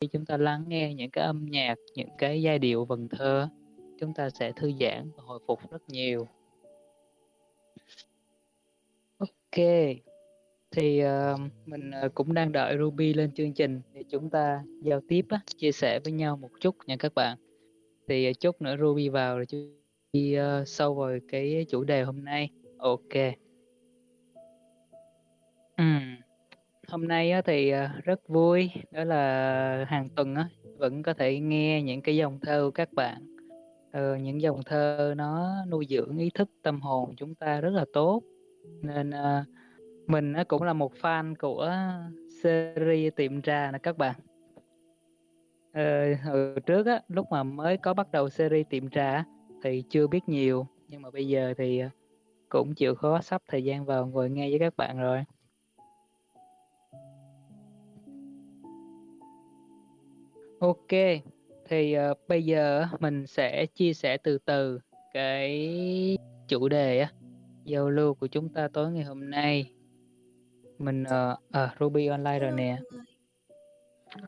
khi chúng ta lắng nghe những cái âm nhạc, những cái giai điệu vần thơ, chúng ta sẽ thư giãn và hồi phục rất nhiều. Ok, thì uh, mình ờ, cũng đang đợi Ruby lên chương trình để chúng ta giao tiếp á, chia sẻ với nhau một chút nha các bạn. Thì uh, chút nữa Ruby vào rồi chúng đi uh, sâu vào cái chủ đề hôm nay. Ok. uhm hôm nay á, thì ờ, rất vui đó là hàng tuần á vẫn có thể nghe những cái dòng thơ của các bạn. ừ, những dòng thơ nó nuôi dưỡng ý thức tâm hồn chúng ta rất là tốt nên uh, mình cũng là một fan của series tiệm trà nè các bạn. Ờ, hồi trước á lúc mà mới có bắt đầu series tiệm trà thì chưa biết nhiều nhưng mà bây giờ thì cũng chịu khó sắp thời gian vào ngồi nghe với các bạn rồi. Ok, thì uh, bây giờ mình sẽ chia sẻ từ từ cái chủ đề á giao lưu của chúng ta tối ngày hôm nay. Mình uh, à, Ruby online rồi nè.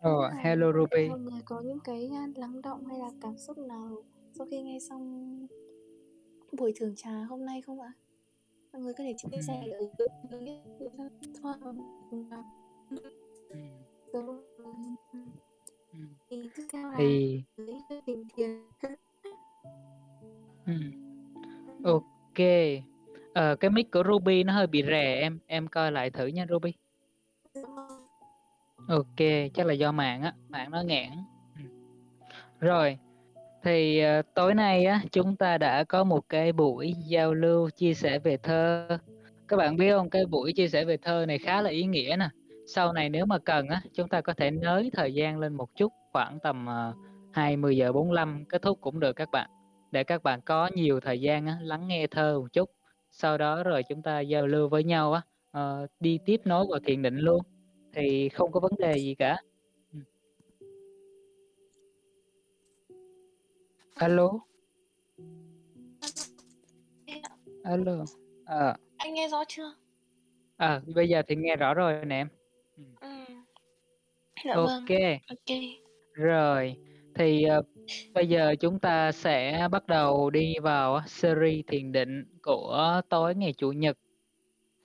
Oh, hello Ruby. Mọi người có những cái lắng động hay là cảm xúc nào sau khi nghe xong buổi thưởng trà hôm nay không ạ? Mọi người có thể chia sẻ ở thì tiếp theo là thì tìm thiền ừ. ok. Ờ, cái mic của Ruby nó hơi bị rè em. Em coi lại thử nha Ruby. Ok chắc là do mạng á. Mạng nó nghẽn. Ừ. rồi. Thì uh, tối nay á chúng ta đã có một cái buổi giao lưu chia sẻ về thơ. Các bạn biết không? Cái buổi chia sẻ về thơ này khá là ý nghĩa nè sau này nếu mà cần á chúng ta có thể nới thời gian lên một chút khoảng tầm uh, 20 giờ 45 kết thúc cũng được các bạn. Để các bạn có nhiều thời gian á, lắng nghe thơ một chút. Sau đó rồi chúng ta giao lưu với nhau á uh, đi tiếp nối vào thiền định luôn. Thì không có vấn đề gì cả. Ừ. alo? Alo? À. anh nghe rõ chưa? À bây giờ thì nghe rõ rồi nè em ừ. Dạ ok. vâng. ok. Rồi thì uh, bây giờ chúng ta sẽ bắt đầu đi vào series thiền định của tối ngày chủ nhật.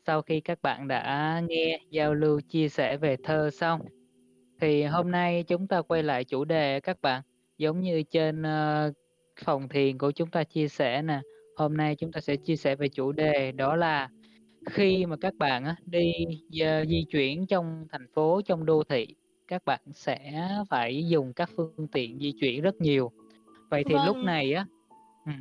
Sau khi các bạn đã nghe giao lưu chia sẻ về thơ xong thì hôm nay chúng ta quay lại chủ đề các bạn. Giống như trên uh, phòng thiền của chúng ta chia sẻ nè hôm nay chúng ta sẽ chia sẻ về chủ đề đó là khi mà các bạn á, đi uh, di chuyển trong thành phố trong đô thị các bạn sẽ phải dùng các phương tiện di chuyển rất nhiều. Vậy thì vâng. lúc này á ừ,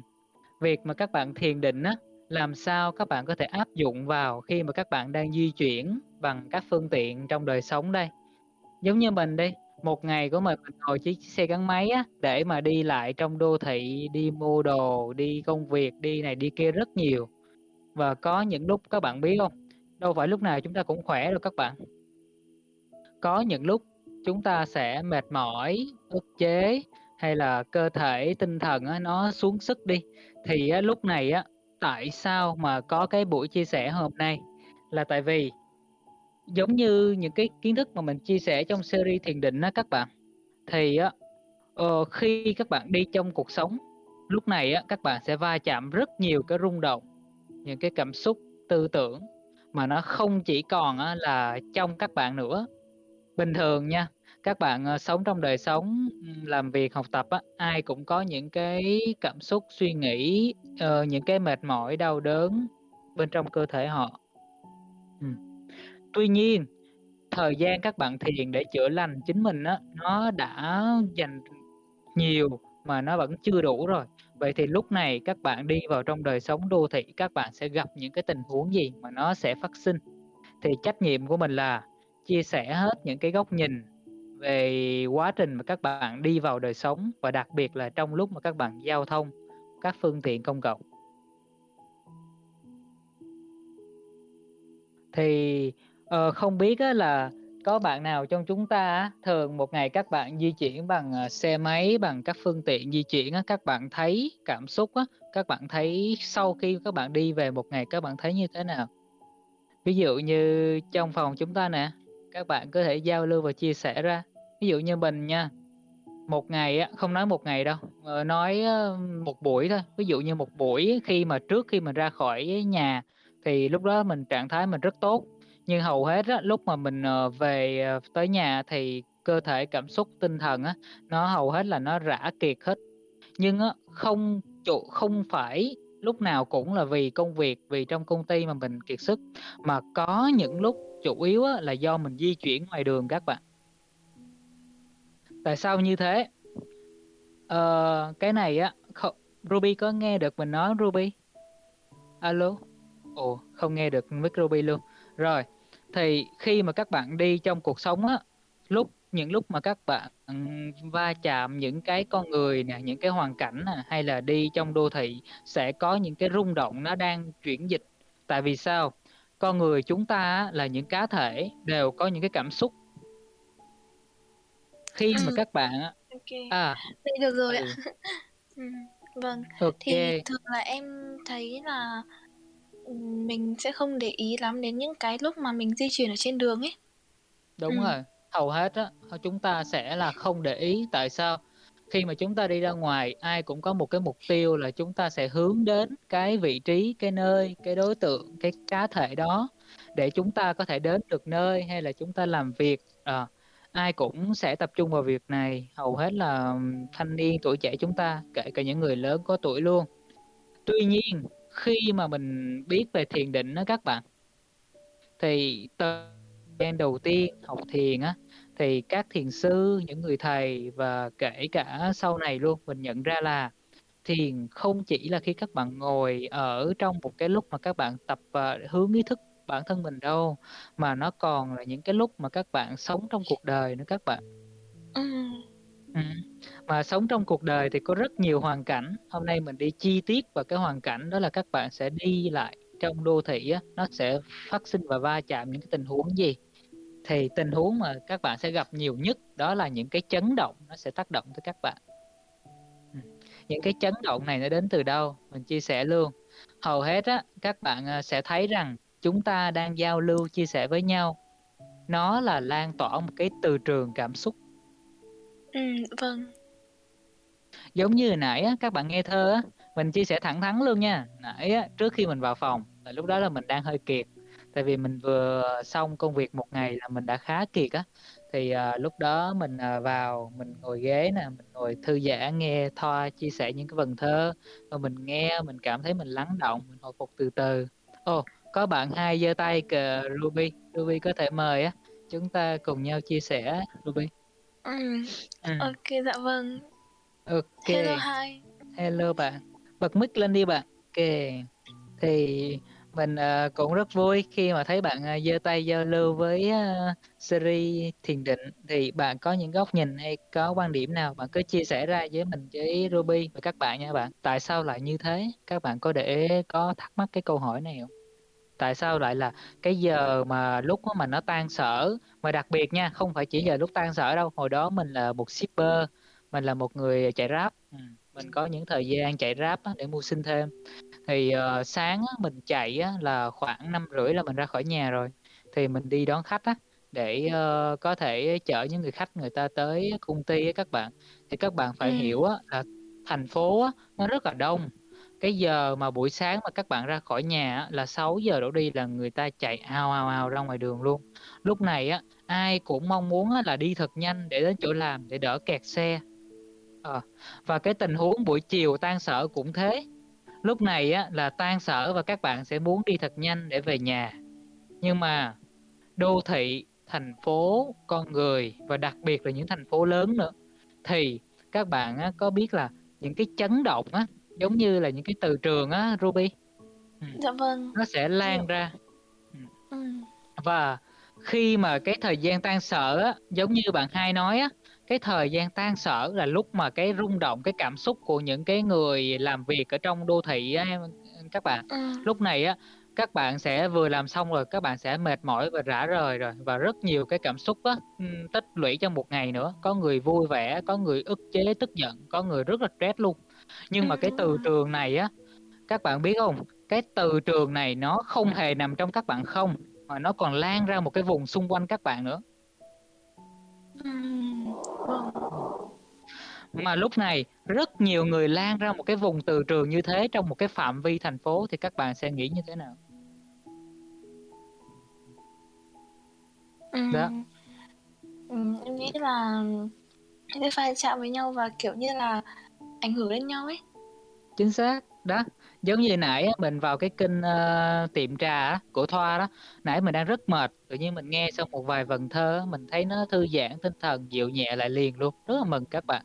việc mà các bạn thiền định á làm sao các bạn có thể áp dụng vào khi mà các bạn đang di chuyển bằng các phương tiện trong đời sống đây? Giống như mình đi một ngày của mình, mình ngồi chiếc xe gắn máy á để mà đi lại trong đô thị đi mua đồ đi công việc đi này đi kia rất nhiều và có những lúc các bạn biết không? Đâu phải lúc nào chúng ta cũng khỏe đâu các bạn. Có những lúc chúng ta sẽ mệt mỏi, ức chế, hay là cơ thể, tinh thần nó xuống sức đi. Thì lúc này á, tại sao mà có cái buổi chia sẻ hôm nay? Là tại vì giống như những cái kiến thức mà mình chia sẻ trong series thiền định á các bạn, thì á ờ, khi các bạn đi trong cuộc sống, lúc này á, các bạn sẽ va chạm rất nhiều cái rung động những cái cảm xúc tư tưởng mà nó không chỉ còn là trong các bạn nữa. Bình thường nha các bạn ờ, sống trong đời sống làm việc học tập á, ai cũng có những cái cảm xúc suy nghĩ ờ, những cái mệt mỏi đau đớn bên trong cơ thể họ. Ừ. tuy nhiên thời gian các bạn thiền để chữa lành chính mình á nó đã dành nhiều mà nó vẫn chưa đủ rồi vậy thì lúc này các bạn đi vào trong đời sống đô thị các bạn sẽ gặp những cái tình huống gì mà nó sẽ phát sinh? Thì trách nhiệm của mình là chia sẻ hết những cái góc nhìn về quá trình mà các bạn đi vào đời sống và đặc biệt là trong lúc mà các bạn giao thông các phương tiện công cộng. Thì uh, không biết là có bạn nào trong chúng ta thường một ngày các bạn di chuyển bằng ờ, xe máy, bằng các phương tiện di chuyển các bạn thấy cảm xúc các bạn thấy sau khi các bạn đi về một ngày các bạn thấy như thế nào? Ví dụ như trong phòng chúng ta nè, các bạn có thể giao lưu và chia sẻ ra. Ví dụ như mình nha, một ngày á, không nói một ngày đâu nói ờ, một buổi thôi. Ví dụ như một buổi khi mà trước khi mình ra khỏi nhà thì lúc đó mình trạng thái mình rất tốt nhưng hầu hết á, lúc mà mình ờ, về ờ, tới nhà thì cơ thể cảm xúc tinh thần á nó hầu hết là nó rã kiệt hết. Nhưng á không chủ không phải lúc nào cũng là vì công việc vì trong công ty mà mình kiệt sức mà có những lúc chủ yếu á, là do mình di chuyển ngoài đường các bạn. Tại sao như thế? Ờ, cái này á không, Ruby có nghe được mình nói Ruby? Alo? Ồ không nghe được mic Ruby luôn. Rồi thì khi mà các bạn đi trong cuộc sống á lúc những lúc mà các bạn va chạm những cái con người nè những cái hoàn cảnh nè hay là đi trong đô thị sẽ có những cái rung động nó đang chuyển dịch tại vì sao con người chúng ta là những cá thể đều có những cái cảm xúc khi mà các bạn okay. à Vậy được rồi ừ. ạ ừ, vâng okay. thì thường là em thấy là mình sẽ không để ý lắm đến những cái lúc mà mình di chuyển ở trên đường ấy. Đúng ừ. rồi hầu hết á chúng ta sẽ là không để ý. Tại sao? Khi mà chúng ta đi ra ngoài ai cũng có một cái mục tiêu là chúng ta sẽ hướng đến cái vị trí cái nơi cái đối tượng cái cá thể đó để chúng ta có thể đến được nơi hay là chúng ta làm việc. À, ai cũng sẽ tập trung vào việc này. Hầu hết là thanh niên tuổi trẻ chúng ta kể cả những người lớn có tuổi luôn. Tuy nhiên khi mà mình biết về thiền định đó các bạn, thì từ gian đầu tiên học thiền á, thì các thiền sư, những người thầy và kể cả sau này luôn, mình nhận ra là thiền không chỉ là khi các bạn ngồi ở trong một cái lúc mà các bạn tập và hướng ý thức bản thân mình đâu, mà nó còn là những cái lúc mà các bạn sống trong cuộc đời nữa các bạn. Ừ. mà sống trong cuộc đời thì có rất nhiều hoàn cảnh. Hôm nay mình đi chi tiết vào cái hoàn cảnh đó là các bạn sẽ đi lại trong đô thị á, nó sẽ phát sinh và va chạm những cái tình huống gì. Thì tình huống mà các bạn sẽ gặp nhiều nhất đó là những cái chấn động nó sẽ tác động tới các bạn. Ừ. Những cái chấn động này nó đến từ đâu? Mình chia sẻ luôn. Hầu hết á các bạn à, sẽ thấy rằng chúng ta đang giao lưu chia sẻ với nhau. Nó là lan tỏa một cái từ trường cảm xúc ừ vâng. Giống như nãy á, các bạn nghe thơ á mình chia sẻ thẳng thắn luôn nha. Nãy á, trước khi mình vào phòng là lúc đó là mình đang hơi kiệt. Tại vì mình vừa xong công việc một ngày là mình đã khá kiệt á. Thì à, lúc đó mình à, vào mình ngồi ghế nè mình ngồi thư giãn nghe thoa chia sẻ những cái vần thơ. Rồi mình nghe mình cảm thấy mình lắng động mình hồi phục từ từ. Ồ oh, có bạn hai giơ tay kìa Ruby. Ruby có thể mời á. Chúng ta cùng nhau chia sẻ Ruby ừ. ừ. ok dạ vâng. Ok. Hello hai hello bạn. Bật mic lên đi bạn. Ok. Thì mình uh, cũng rất vui khi mà thấy bạn uh, giơ tay giao lưu với uh, series thiền định. Thì bạn có những góc nhìn hay có quan điểm nào? Bạn cứ chia sẻ ra với mình với Ruby và các bạn nha bạn. Tại sao lại như thế? Các bạn có để có thắc mắc cái câu hỏi này không tại sao lại là cái giờ mà lúc mà nó tan sở? Mà đặc biệt nha không phải chỉ giờ lúc tan sở đâu hồi đó mình là một shipper mình là một người chạy ráp ừ, mình có những thời gian chạy ráp để mưu sinh thêm. Thì uh, sáng mình chạy là khoảng năm rưỡi là mình ra khỏi nhà rồi. Thì mình đi đón khách á, để uh, có thể chở những người khách người ta tới công ty các bạn. Thì các bạn phải ừ. hiểu á, là thành phố á, nó rất là đông cái giờ mà buổi sáng mà các bạn ra khỏi nhà á, là 6 giờ đổ đi là người ta chạy hào hào hào ra ngoài đường luôn. Lúc này á ai cũng mong muốn á, là đi thật nhanh để đến chỗ làm để đỡ kẹt xe. À, và cái tình huống buổi chiều tan sở cũng thế. Lúc này á là tan sở và các bạn sẽ muốn đi thật nhanh để về nhà. Nhưng mà đô thị thành phố con người và đặc biệt là những thành phố lớn nữa thì các bạn á, có biết là những cái chấn động á giống như là những cái từ trường á Ruby ừ. dạ vâng nó sẽ lan ra ừ. ừ. và khi mà cái thời gian tan sở á giống như bạn hai nói á cái thời gian tan sở là lúc mà cái rung động cái cảm xúc của những cái người làm việc ở trong đô thị á các bạn ừ. lúc này á các bạn sẽ vừa làm xong rồi các bạn sẽ mệt mỏi và rã rời rồi và rất nhiều cái cảm xúc á tích lũy trong một ngày nữa có người vui vẻ có người ức chế tức giận có người rất là stress luôn nhưng mà cái từ trường này á các bạn biết không? Cái từ trường này nó không hề nằm trong các bạn không mà nó còn lan ra một cái vùng xung quanh các bạn nữa. Mà lúc này rất nhiều người lan ra một cái vùng từ trường như thế trong một cái phạm vi thành phố thì các bạn sẽ nghĩ như thế nào? Đó. Ừm, em nghĩ là sẽ pha chạm với nhau và, kiểu như là, ảnh hưởng đến nhau ấy. Chính xác, đó, giống như nãy mình vào cái kênh, uh, tiệm trà của Thoa đó, nãy mình đang rất mệt, tự nhiên mình nghe xong một vài vần thơ mình thấy nó thư giãn tinh thần, dịu nhẹ lại liền luôn, rất là mừng các bạn.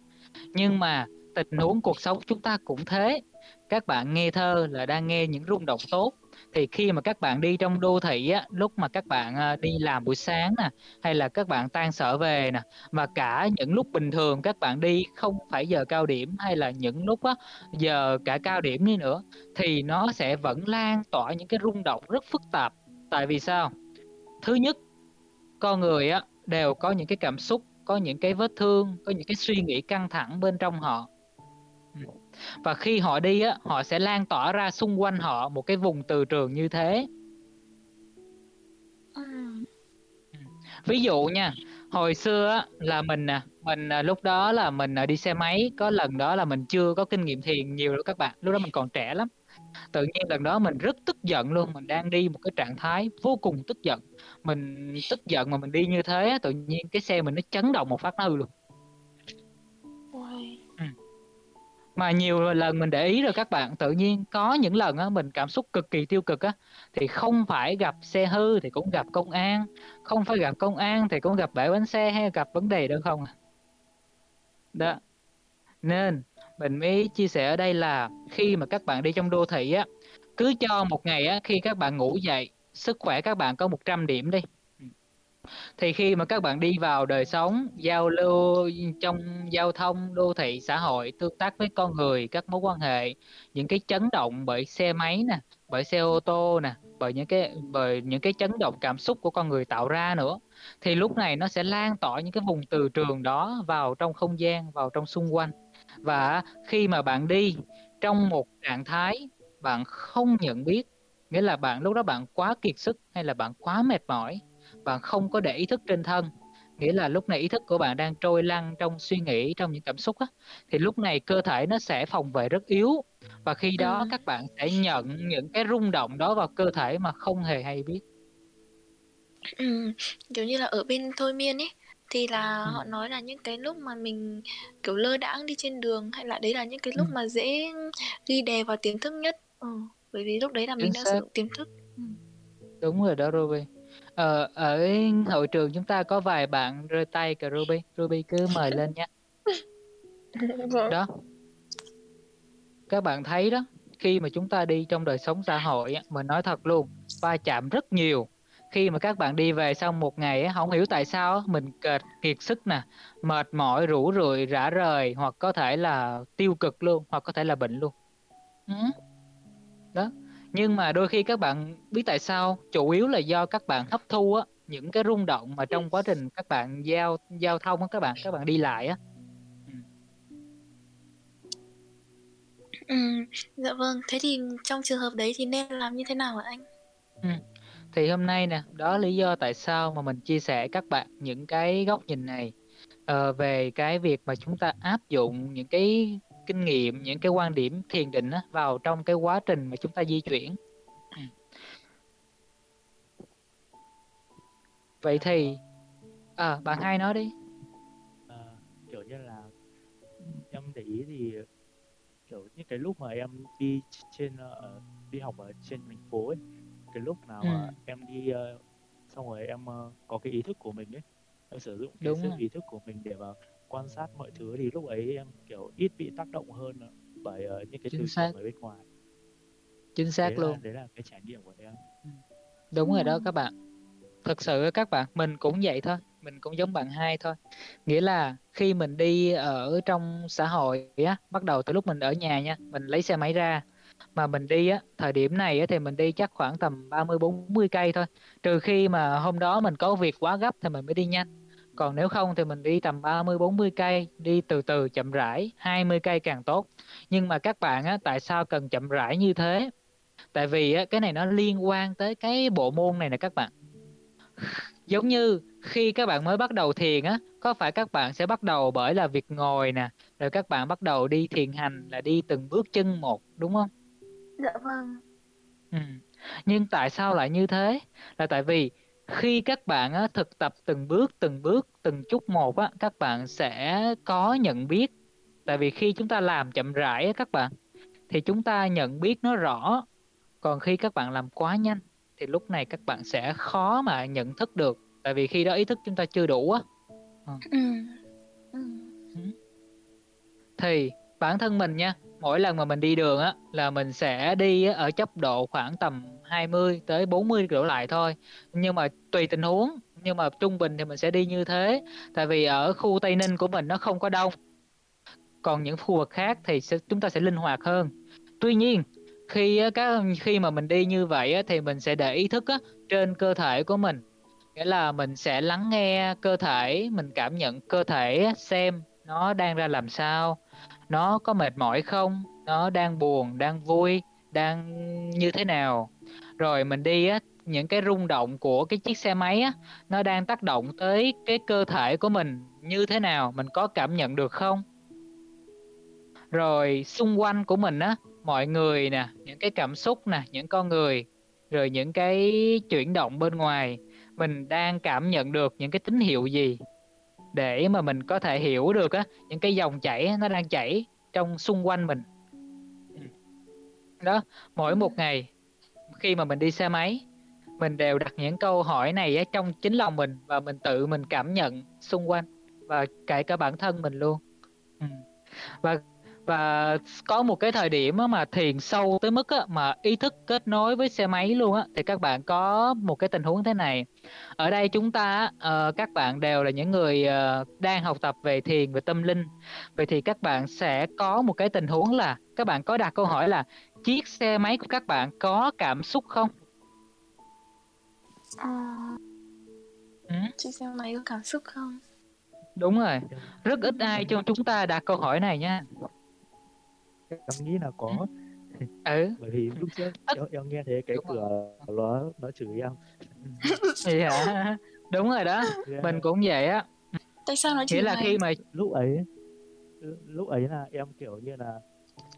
Nhưng mà tình huống cuộc sống chúng ta cũng thế, các bạn nghe thơ là đang nghe những rung động tốt, thì khi mà các bạn đi trong đô thị á, lúc mà các bạn, à, đi làm buổi sáng nè, hay là các bạn tan sở về nè, và cả những lúc bình thường các bạn đi không phải giờ cao điểm hay là những lúc á, giờ cả cao điểm đi nữa, thì nó sẽ vẫn lan tỏa những cái rung động rất phức tạp. Tại vì sao? Thứ nhất, con người á, đều có những cái cảm xúc, có những cái vết thương, có những cái suy nghĩ căng thẳng bên trong họ. Và khi họ đi á, họ sẽ lan tỏa ra xung quanh họ một cái vùng từ trường như thế. Ví dụ nha, hồi xưa á, là mình nè, mình à, lúc đó là mình à, đi xe máy, có lần đó là mình chưa có kinh nghiệm thiền nhiều đâu các bạn, lúc đó mình còn trẻ lắm. Tự nhiên lần đó mình rất tức giận luôn, mình đang đi một cái trạng thái vô cùng tức giận. Mình tức giận mà mình đi như thế tự nhiên cái xe mình nó chấn động một phát nó hư luôn. Mà nhiều lần mình để ý rồi các bạn, tự nhiên có những lần á, mình cảm xúc cực kỳ tiêu cực á, thì không phải gặp xe hư thì cũng gặp công an, không phải gặp công an thì cũng gặp bể bánh xe hay gặp vấn đề đâu không. À? Đó. Nên mình mới chia sẻ ở đây là khi mà các bạn đi trong đô thị á, cứ cho một ngày á, khi các bạn ngủ dậy, sức khỏe các bạn có 100 điểm đi, thì khi mà các bạn đi vào đời sống, giao lưu trong giao thông, đô thị, xã hội, tương tác với con người, các mối quan hệ, những cái chấn động bởi xe máy nè, bởi xe ô tô nè, bởi những cái bởi những cái chấn động cảm xúc của con người tạo ra nữa, thì lúc này nó sẽ lan tỏa những cái vùng từ trường đó vào trong không gian, vào trong xung quanh. Và khi mà bạn đi trong một trạng thái bạn không nhận biết, nghĩa là bạn lúc đó bạn quá kiệt sức hay là bạn quá mệt mỏi bạn không có để ý thức trên thân nghĩa là lúc này ý thức của bạn đang trôi lăn trong suy nghĩ trong những cảm xúc á thì lúc này cơ thể nó sẽ phòng vệ rất yếu và khi đó ừ. các bạn sẽ nhận những cái rung động đó vào cơ thể mà không hề hay biết ừ, kiểu như là ở bên thôi miên ấy thì là ừ. họ nói là những cái lúc mà mình kiểu lơ đãng đi trên đường hay là đấy là những cái lúc ừ. mà dễ ghi đè vào tiềm thức nhất ừ, bởi vì lúc đấy là mình đang sử dụng tiềm thức ừ. đúng rồi đó Ruby Ờ, ở hội trường chúng ta có vài bạn rơi tay kìa Ruby. Ruby cứ mời lên nha. Vâng. Đó. Các bạn thấy đó, khi mà chúng ta đi trong đời sống xã hội mình nói thật luôn, va chạm rất nhiều. Khi mà các bạn đi về sau một ngày không hiểu tại sao mình kiệt kiệt sức nè, mệt mỏi, rũ rượi, rã rời hoặc có thể là tiêu cực luôn, hoặc có thể là bệnh luôn. Ừ. Đó nhưng mà đôi khi các bạn biết tại sao chủ yếu là do các bạn hấp thu á những cái rung động mà trong quá trình các bạn giao giao thông á các bạn các bạn đi lại á ừ, dạ vâng thế thì trong trường hợp đấy thì nên làm như thế nào hả anh ừ. thì hôm nay nè đó lý do tại sao mà mình chia sẻ các bạn những cái góc nhìn này uh, về cái việc mà chúng ta áp dụng những cái kinh nghiệm những cái quan điểm thiền định á, vào trong cái quá trình mà chúng ta di chuyển ừ. vậy thì à bạn hai nói đi à, kiểu như là em để ý thì kiểu những cái lúc mà em đi trên uh, đi học ở trên thành phố ấy cái lúc nào ừ. mà em đi uh, xong rồi em uh, có cái ý thức của mình ấy em sử dụng cái Đúng sự ý thức của mình để vào quan sát mọi thứ thì lúc ấy em kiểu ít bị tác động hơn bởi uh, những cái Chính trường ở bên ngoài. Chính xác đấy luôn. là, đấy là cái trải nghiệm của em. Ừ. đúng rồi đó các bạn. Thật sự các bạn mình cũng vậy thôi mình cũng giống bạn hai thôi. Nghĩa là khi mình đi ở trong xã hội á bắt đầu từ lúc mình ở nhà nha mình lấy xe máy ra mà mình đi á thời điểm này á thì mình đi chắc khoảng tầm 30 40 cây thôi. Trừ khi mà hôm đó mình có việc quá gấp thì mình mới đi nhanh còn nếu không thì mình đi tầm 30 40 cây, đi từ từ chậm rãi, 20 cây càng tốt. Nhưng mà các bạn á tại sao cần chậm rãi như thế? Tại vì á cái này nó liên quan tới cái bộ môn này nè các bạn. Giống như khi các bạn mới bắt đầu thiền á, có phải các bạn sẽ bắt đầu bởi là việc ngồi nè, rồi các bạn bắt đầu đi thiền hành là đi từng bước chân một, đúng không? Dạ vâng. Ừm. Nhưng tại sao lại như thế? Là tại vì khi các bạn á, thực tập từng bước, từng bước, từng chút một á, các bạn sẽ có nhận biết. Tại vì khi chúng ta làm chậm rãi á các bạn, thì chúng ta nhận biết nó rõ. Còn khi các bạn làm quá nhanh thì lúc này các bạn sẽ khó mà nhận thức được. Tại vì khi đó ý thức chúng ta chưa đủ á. Ờ. Ừm. Ừm. Thì bản thân mình nha, mỗi lần mà mình đi đường á là mình sẽ đi ở tốc độ khoảng tầm 20 tới 40 đổ lại thôi. Nhưng mà tùy tình huống, nhưng mà trung bình thì mình sẽ đi như thế. Tại vì ở khu Tây Ninh của mình nó không có đông. Còn những khu vực khác thì sẽ chúng ta sẽ linh hoạt hơn. Tuy nhiên, khi các khi mà mình đi như vậy thì mình sẽ để ý thức trên cơ thể của mình. Nghĩa là mình sẽ lắng nghe cơ thể, mình cảm nhận cơ thể xem nó đang ra làm sao, nó có mệt mỏi không, nó đang buồn, đang vui, đang như thế nào. Rồi mình đi á, những cái rung động của cái chiếc xe máy á, nó đang tác động tới cái cơ thể của mình như thế nào, mình có cảm nhận được không? Rồi xung quanh của mình á, mọi người nè, những cái cảm xúc nè, những con người, rồi những cái chuyển động bên ngoài, mình đang cảm nhận được những cái tín hiệu gì để mà mình có thể hiểu được á những cái dòng chảy nó đang chảy trong xung quanh mình. Đó, mỗi một ngày khi mà mình đi xe máy, mình đều đặt những câu hỏi này ở trong chính lòng mình và mình tự mình cảm nhận xung quanh và kể cả bản thân mình luôn. Ừ. Và và có một cái thời điểm mà thiền sâu tới mức mà ý thức kết nối với xe máy luôn á, thì các bạn có một cái tình huống thế này. Ở đây chúng ta ờ, các bạn đều là những người, ờ, đang học tập về thiền, về tâm linh. Vậy thì các bạn sẽ có một cái tình huống là các bạn có đặt câu hỏi là chiếc xe máy của các bạn có cảm xúc không? À. Ừm. Chiếc xe máy có cảm xúc không? Đúng rồi, rất ít ai trong chúng ta đặt câu hỏi này nha. Em nghĩ là có. Ừm. Ừ. Bởi vì lúc trước em em nghe thấy cái Đúng rồi. cửa nó nó chửi em. Vậy hả? Đúng rồi đó, Yeah. mình cũng vậy á. Tại sao nó Nghĩa chửi là khi mà Lúc ấy lúc ấy là em, kiểu như là,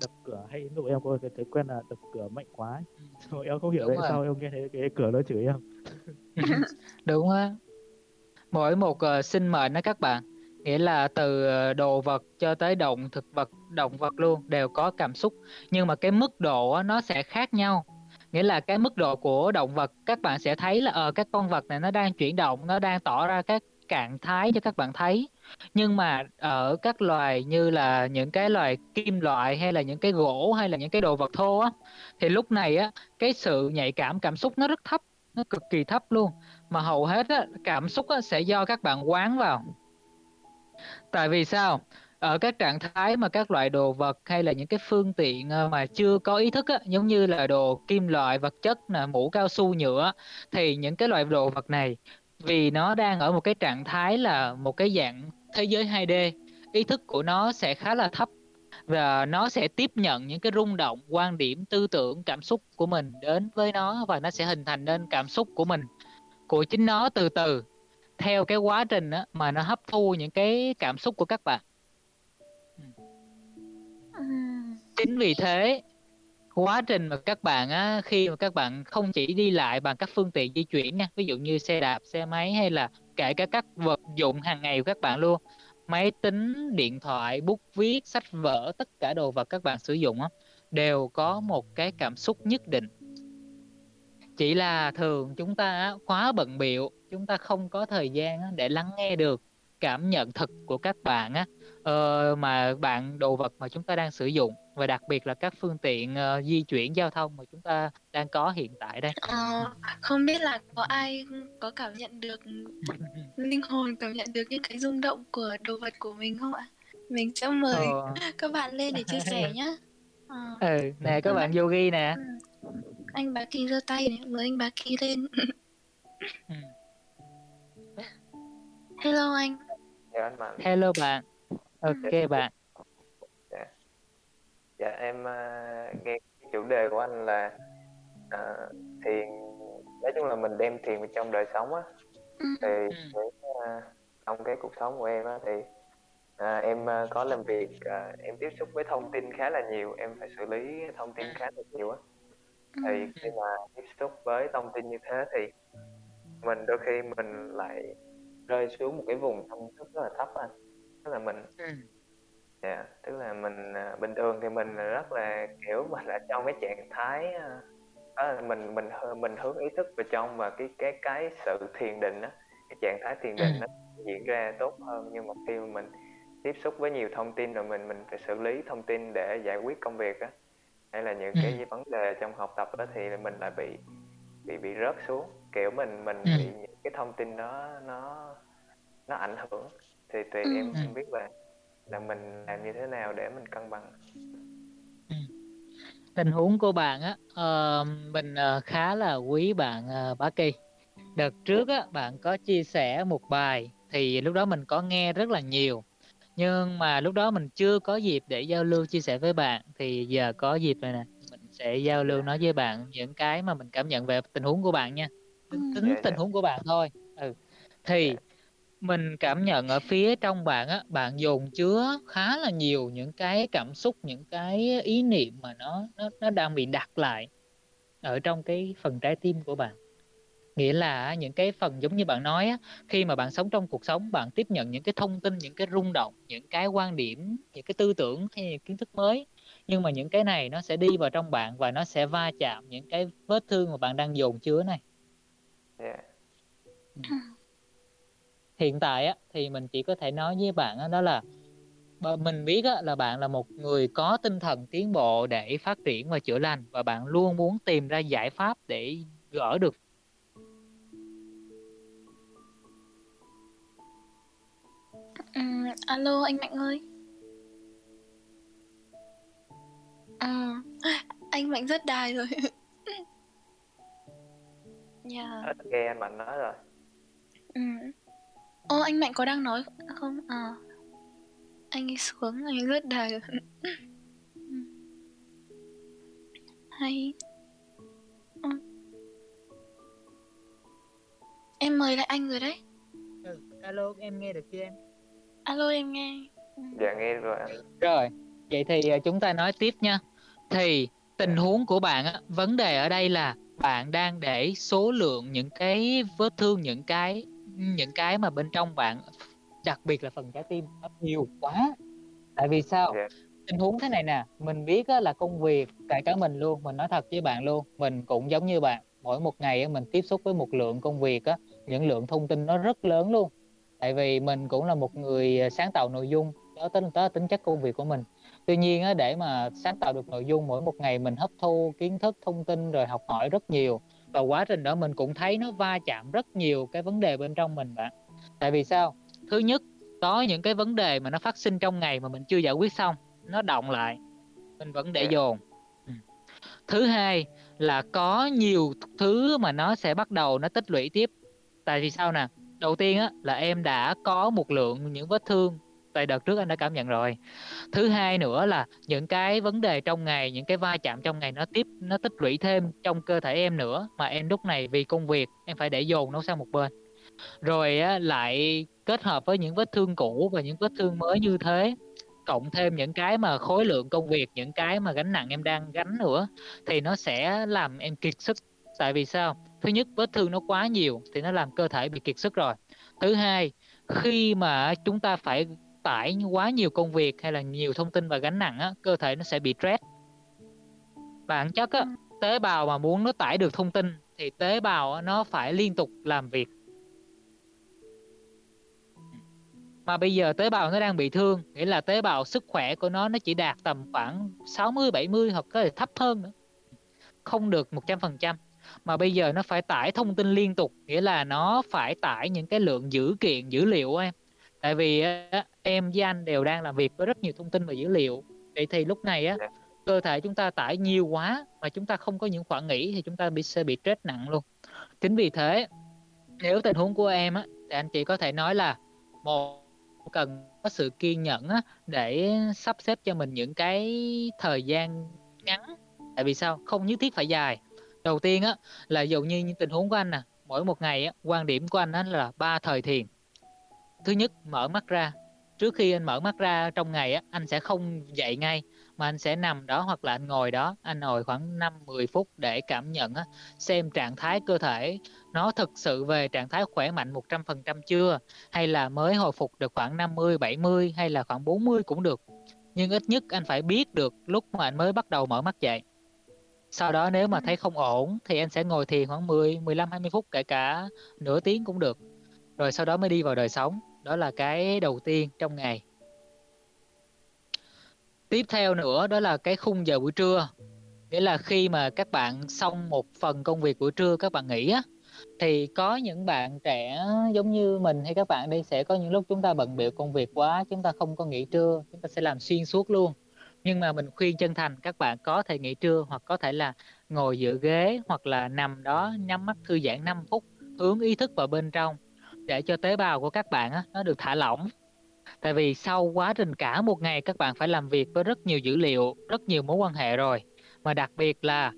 đập cửa hay lúc em có cái thói quen là đập cửa mạnh quá ấy. Rồi em không hiểu tại sao em nghe thấy cái cửa nó chửi em. Đúng á. Mỗi một, ờ, sinh mệnh á các bạn, nghĩa là từ, ờ, đồ vật cho tới động thực vật, động vật luôn đều có cảm xúc, nhưng mà cái mức độ á nó sẽ khác nhau. Nghĩa là cái mức độ của động vật các bạn sẽ thấy là, ờ, các con vật này nó đang chuyển động, nó đang tỏ ra các trạng thái cho các bạn thấy. Nhưng mà ở các loài như là những cái loài kim loại hay là những cái gỗ hay là những cái đồ vật thô á, thì lúc này á, cái sự nhạy cảm cảm xúc nó rất thấp, nó cực kỳ thấp luôn. Mà hầu hết á, cảm xúc á sẽ do các bạn quán vào. Tại vì sao? Ở các trạng thái mà các loại đồ vật hay là những cái phương tiện, ờ, mà chưa có ý thức á, giống như là đồ kim loại, vật chất nè, mũ cao su, nhựa thì những cái loại đồ vật này vì nó đang ở một cái trạng thái là một cái dạng thế giới 2D, ý thức của nó sẽ khá là thấp và nó sẽ tiếp nhận những cái rung động, quan điểm, tư tưởng, cảm xúc của mình đến với nó và nó sẽ hình thành nên cảm xúc của mình, của chính nó từ từ, theo cái quá trình á mà nó hấp thu những cái cảm xúc của các bạn. Ừm. Chính vì thế, quá trình mà các bạn á, khi mà các bạn không chỉ đi lại bằng các phương tiện di chuyển nha, ví dụ như xe đạp, xe máy hay là kể cả các vật dụng hàng ngày của các bạn luôn, máy tính, điện thoại, bút viết, sách vở, tất cả đồ vật các bạn sử dụng á, đều có một cái cảm xúc nhất định. Chỉ là thường chúng ta quá bận biệu, chúng ta không có thời gian để lắng nghe được cảm nhận thực của các bạn á, ờ, mà bạn đồ vật mà chúng ta đang sử dụng và đặc biệt là các phương tiện, ờ, di chuyển giao thông mà chúng ta đang có hiện tại đây. Ờ, không biết là có ai có cảm nhận được linh hồn cảm nhận được những cái rung động của đồ vật của mình không ạ? Mình sẽ mời Ờ. các bạn lên để chia sẻ nhá. Ờ. Ừ, nè các bạn yogi nè. Ừm. Anh Bá Kỳ giơ tay này, mời anh Bá Kỳ lên. Ừm. Hello anh. Chào anh Mạnh. Hello bạn. OK bạn. Dạ. Dạ em, a, nghe chủ đề của anh là, ờ, thiền nói chung là mình đem thiền vào trong đời sống á, Ừm. thì Ừm. cái, a, trong cái cuộc sống của em á thì à, em à, có làm việc à, em tiếp xúc với thông tin khá là nhiều em phải xử lý thông tin khá là nhiều á thì khi mà tiếp xúc với thông tin như thế thì mình đôi khi mình lại rơi xuống một cái vùng tâm thức rất là thấp anh tức là mình Ừm. dạ tức là mình à, bình thường thì mình rất là kiểu mình ở trong cái trạng thái đó là mình mình mình hướng ý thức vào trong và cái cái cái sự thiền định á cái trạng thái thiền định nó diễn ra tốt hơn nhưng mà khi mà mình tiếp xúc với nhiều thông tin rồi mình mình phải xử lý thông tin để giải quyết công việc á hay là những cái Ừ. vấn đề trong học tập đó thì mình lại bị bị bị rớt xuống kiểu mình mình Ừ. bị những cái thông tin đó nó nó ảnh hưởng thì thì Ừ. em Ừ. không biết là là mình làm như thế nào để mình cân bằng tình huống của bạn á ờ, mình ờ, khá là quý bạn uh, Bá Kỳ đợt trước á bạn có chia sẻ một bài thì lúc đó mình có nghe rất là nhiều nhưng mà lúc đó mình chưa có dịp để giao lưu chia sẻ với bạn thì giờ có dịp rồi nè mình sẽ giao lưu nói với bạn những cái mà mình cảm nhận về tình huống của bạn nha tính, tính Dạ, tình dạ. huống của bạn thôi. Ừ. Thì Dạ. mình cảm nhận ở phía trong bạn á bạn dồn chứa khá là nhiều những cái cảm xúc những cái ý niệm mà nó nó nó đang bị đặt lại ở trong cái phần trái tim của bạn. Nghĩa là những cái phần giống như bạn nói á, khi mà bạn sống trong cuộc sống bạn tiếp nhận những cái thông tin những cái rung động những cái quan điểm những cái tư tưởng hay những kiến thức mới. Nhưng mà những cái này nó sẽ đi vào trong bạn và nó sẽ va chạm những cái vết thương mà bạn đang dồn chứa này dạ hiện tại á thì mình chỉ có thể nói với bạn á, đó là Bà- mình biết á, là bạn là một người có tinh thần tiến bộ để phát triển và chữa lành và bạn luôn muốn tìm ra giải pháp để gỡ được Ừm, alo anh Mạnh ơi. Ờ, anh Mạnh rất đài rồi. Dạ. hết nghe anh mạnh nói rồi Ừm. Ô anh Mạnh có đang nói không? Ờ. Anh ấy xuống anh ấy rất đài rồi. Hay. Ờ. Em mời lại anh rồi đấy. ừ, alo em nghe được chưa em Alo em nghe. Ừm. dạ nghe rồi anh rồi vậy thì à, chúng ta nói tiếp nha thì tình huống của bạn á, vấn đề ở đây là bạn đang để số lượng những cái vết thương những cái những cái mà bên trong bạn đặc biệt là phần trái tim nó nhiều quá. Tại vì sao? Dạ. Tình huống thế này nè mình biết á, là công việc kể cả mình luôn mình nói thật với bạn luôn mình cũng giống như bạn. Mỗi một ngày á, mình tiếp xúc với một lượng công việc á những lượng thông tin nó rất lớn luôn. Tại vì mình cũng là một người à, sáng tạo nội dung đó tính đó tính chất công việc của mình tuy nhiên á, để mà sáng tạo được nội dung mỗi một ngày mình hấp thu kiến thức thông tin rồi học hỏi rất nhiều. Và quá trình đó mình cũng thấy nó va chạm rất nhiều cái vấn đề bên trong mình bạn. Tại vì sao? Thứ nhất có những cái vấn đề mà nó phát sinh trong ngày mà mình chưa giải quyết xong nó động lại. Mình vẫn để dồn. Ừ. thứ hai là có nhiều thứ mà nó sẽ bắt đầu nó tích lũy tiếp. Tại vì sao nè? Đầu tiên á là em đã có một lượng những vết thương tại đợt trước anh đã cảm nhận rồi. Thứ hai nữa là những cái vấn đề trong ngày những cái va chạm trong ngày nó tiếp nó tích lũy thêm trong cơ thể em nữa mà em lúc này vì công việc em phải để dồn nó sang một bên. Rồi á, lại kết hợp với những vết thương cũ và những vết thương mới như thế cộng thêm những cái mà khối lượng công việc những cái mà gánh nặng em đang gánh nữa thì nó sẽ làm em kiệt sức. Tại vì sao? Thứ nhất vết thương nó quá nhiều thì nó làm cơ thể bị kiệt sức rồi. Thứ hai khi mà chúng ta phải tải quá nhiều công việc hay là nhiều thông tin và gánh nặng á cơ thể nó sẽ bị stress. Bản chất á tế bào mà muốn nó tải được thông tin thì tế bào á, nó phải liên tục làm việc. Mà bây giờ tế bào nó đang bị thương nghĩa là tế bào sức khỏe của nó nó chỉ đạt tầm khoảng 60 70 hoặc có thể thấp hơn nữa. Không được 100% mà bây giờ nó phải tải thông tin liên tục nghĩa là nó phải tải những cái lượng dữ kiện dữ liệu em tại vì á, em với anh đều đang làm việc với rất nhiều thông tin và dữ liệu. Vậy thì lúc này á Dạ. cơ thể chúng ta tải nhiều quá mà chúng ta không có những khoảng nghỉ thì chúng ta bị sẽ bị stress nặng luôn. Chính vì thế nếu tình huống của em á thì anh chị có thể nói là một cần có sự kiên nhẫn á, để sắp xếp cho mình những cái thời gian ngắn. Tại vì sao? Không nhất thiết phải dài. Đầu tiên á là dụ như những tình huống của anh nè mỗi một ngày á quan điểm của anh á là ba thời thiền thứ nhất mở mắt ra. Trước khi anh mở mắt ra trong ngày á anh sẽ không dậy ngay mà anh sẽ nằm đó hoặc là anh ngồi đó. Anh ngồi khoảng 5 10 phút để cảm nhận á xem trạng thái cơ thể. Nó thực sự về trạng thái khỏe mạnh 100% chưa? Hay là mới hồi phục được khoảng 50 70 hay là khoảng 40 cũng được? Nhưng ít nhất anh phải biết được lúc mà anh mới bắt đầu mở mắt dậy. Sau đó nếu mà thấy không ổn thì anh sẽ ngồi thiền khoảng 10 15 20 phút kể cả nửa tiếng cũng được rồi sau đó mới đi vào đời sống. Đó là cái đầu tiên trong ngày. Tiếp theo nữa, đó là cái khung giờ buổi trưa. Nghĩa là khi mà các bạn xong một phần công việc buổi trưa, các bạn nghỉ á, thì có những bạn trẻ giống như mình hay các bạn đi, sẽ có những lúc chúng ta bận biểu công việc quá, chúng ta không có nghỉ trưa, chúng ta sẽ làm xuyên suốt luôn. Nhưng mà mình khuyên chân thành, các bạn có thể nghỉ trưa hoặc có thể là ngồi dựa ghế hoặc là nằm đó, nhắm mắt thư giãn 5 phút, hướng ý thức vào bên trong để cho tế bào của các bạn á, nó được thả lỏng. Tại vì sau quá trình cả một ngày các bạn phải làm việc với rất nhiều dữ liệu rất nhiều mối quan hệ rồi. Mà đặc biệt là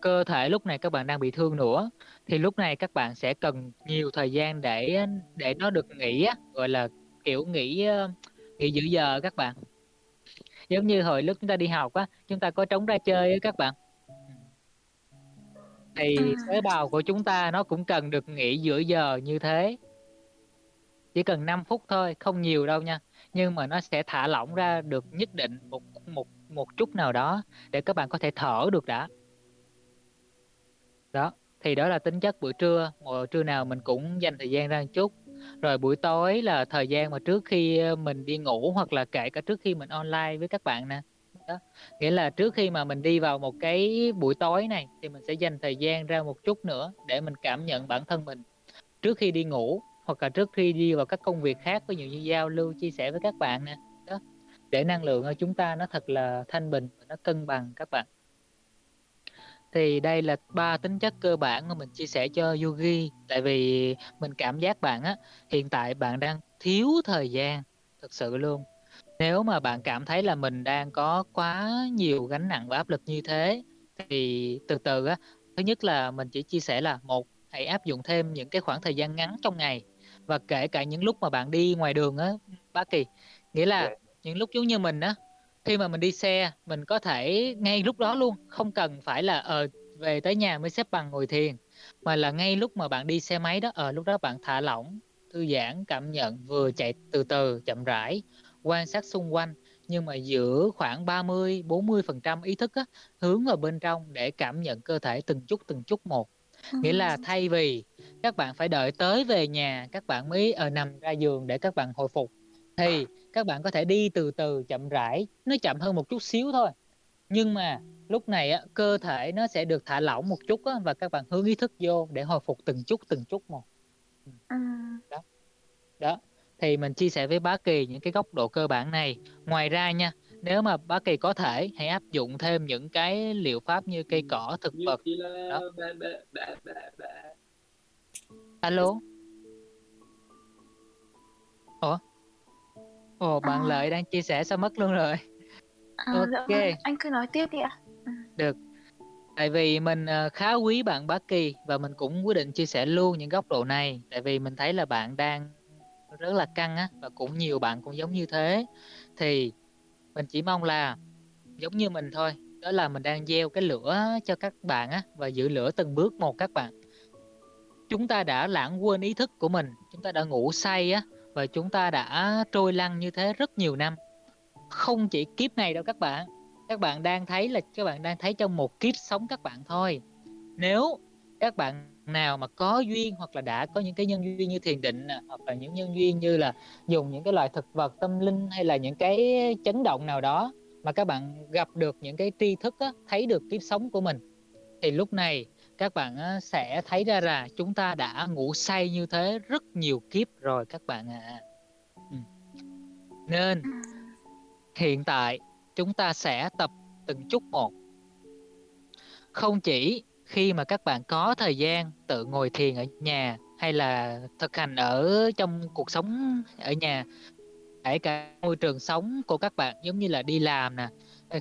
cơ thể lúc này các bạn đang bị thương nữa thì lúc này các bạn sẽ cần nhiều thời gian để để nó được nghỉ á, gọi là kiểu nghỉ nghỉ giữ giờ các bạn. Giống như hồi lúc chúng ta đi học á chúng ta có trống ra chơi á các bạn. Thì à. tế bào của chúng ta nó cũng cần được nghỉ giữa giờ như thế chỉ cần 5 phút thôi, không nhiều đâu nha. Nhưng mà nó sẽ thả lỏng ra được nhất định một một một chút nào đó để các bạn có thể thở được đã. Đó, thì đó là tính chất buổi trưa. Buổi trưa nào mình cũng dành thời gian ra một chút. Rồi buổi tối là thời gian mà trước khi ờ, mình đi ngủ hoặc là kể cả trước khi mình online với các bạn nè. Đó, nghĩa là trước khi mà mình đi vào một cái buổi tối này thì mình sẽ dành thời gian ra một chút nữa để mình cảm nhận bản thân mình. Trước khi đi ngủ hoặc là trước khi đi vào các công việc khác, ví dụ như giao lưu, chia sẻ với các bạn nè. Đó, để năng lượng của chúng ta nó thật là thanh bình và nó cân bằng các bạn. Thì đây là ba tính chất cơ bản mà mình chia sẻ cho yogi. Tại vì mình cảm giác bạn á, hiện tại bạn đang thiếu thời gian, thực sự luôn. Nếu mà bạn cảm thấy là mình đang có quá nhiều gánh nặng và áp lực như thế, thì từ từ á, thứ nhất là mình chỉ chia sẻ là, một, hãy áp dụng thêm những cái khoảng thời gian ngắn trong ngày và kể cả những lúc mà bạn đi ngoài đường á bác kỳ nghĩa là dạ. những lúc giống như mình á khi mà mình đi xe mình có thể ngay lúc đó luôn không cần phải là ờ về tới nhà mới xếp bằng ngồi thiền mà là ngay lúc mà bạn đi xe máy đó ở ờ, lúc đó bạn thả lỏng thư giãn cảm nhận vừa chạy từ từ chậm rãi quan sát xung quanh nhưng mà giữ khoảng 30 40 phần trăm ý thức á, hướng vào bên trong để cảm nhận cơ thể từng chút từng chút một nghĩa là thay vì các bạn phải đợi tới về nhà các bạn mới ở ờ, nằm ra giường để các bạn hồi phục thì các bạn có thể đi từ từ chậm rãi. Nó chậm hơn một chút xíu thôi. Nhưng mà lúc này á, cơ thể nó sẽ được thả lỏng một chút á, và các bạn hướng ý thức vô để hồi phục từng chút từng chút một. Ừ. đó. Đó. Thì mình chia sẻ với bá kỳ những cái góc độ cơ bản này. Ngoài ra nha nếu mà bá kỳ có thể hãy áp dụng thêm những cái liệu pháp như cây cỏ thực vật. đó. alo? Ủa? Ồ bạn à. lợi đang chia sẻ sao mất luôn rồi? À, ok. dạ anh cứ nói tiếp đi ạ. Ừ. được. Tại vì mình ờ, khá quý bạn bá kỳ và mình cũng quyết định chia sẻ luôn những góc độ này. Tại vì mình thấy là bạn đang rất là căng á và cũng nhiều bạn cũng giống như thế. Thì mình chỉ mong là giống như mình thôi, đó là mình đang gieo cái lửa cho các bạn á, và giữ lửa từng bước một các bạn. Chúng ta đã lãng quên ý thức của mình, chúng ta đã ngủ say á, và chúng ta đã trôi lăn như thế rất nhiều năm. Không chỉ kiếp này đâu các bạn các bạn đang thấy là các bạn đang thấy trong một kiếp sống các bạn thôi. Nếu các bạn nào mà có duyên hoặc là đã có những cái nhân duyên như thiền định hoặc là những nhân duyên như là dùng những cái loại thực vật tâm linh hay là những cái chấn động nào đó mà các bạn gặp được những cái tri thức á, thấy được kiếp sống của mình thì lúc này các bạn á, sẽ thấy ra là chúng ta đã ngủ say như thế rất nhiều kiếp rồi các bạn ạ à. ừ. nên hiện tại chúng ta sẽ tập từng chút một không chỉ khi mà các bạn có thời gian tự ngồi thiền ở nhà hay là thực hành ở trong cuộc sống ở nhà, kể cả môi trường sống của các bạn, giống như là đi làm nè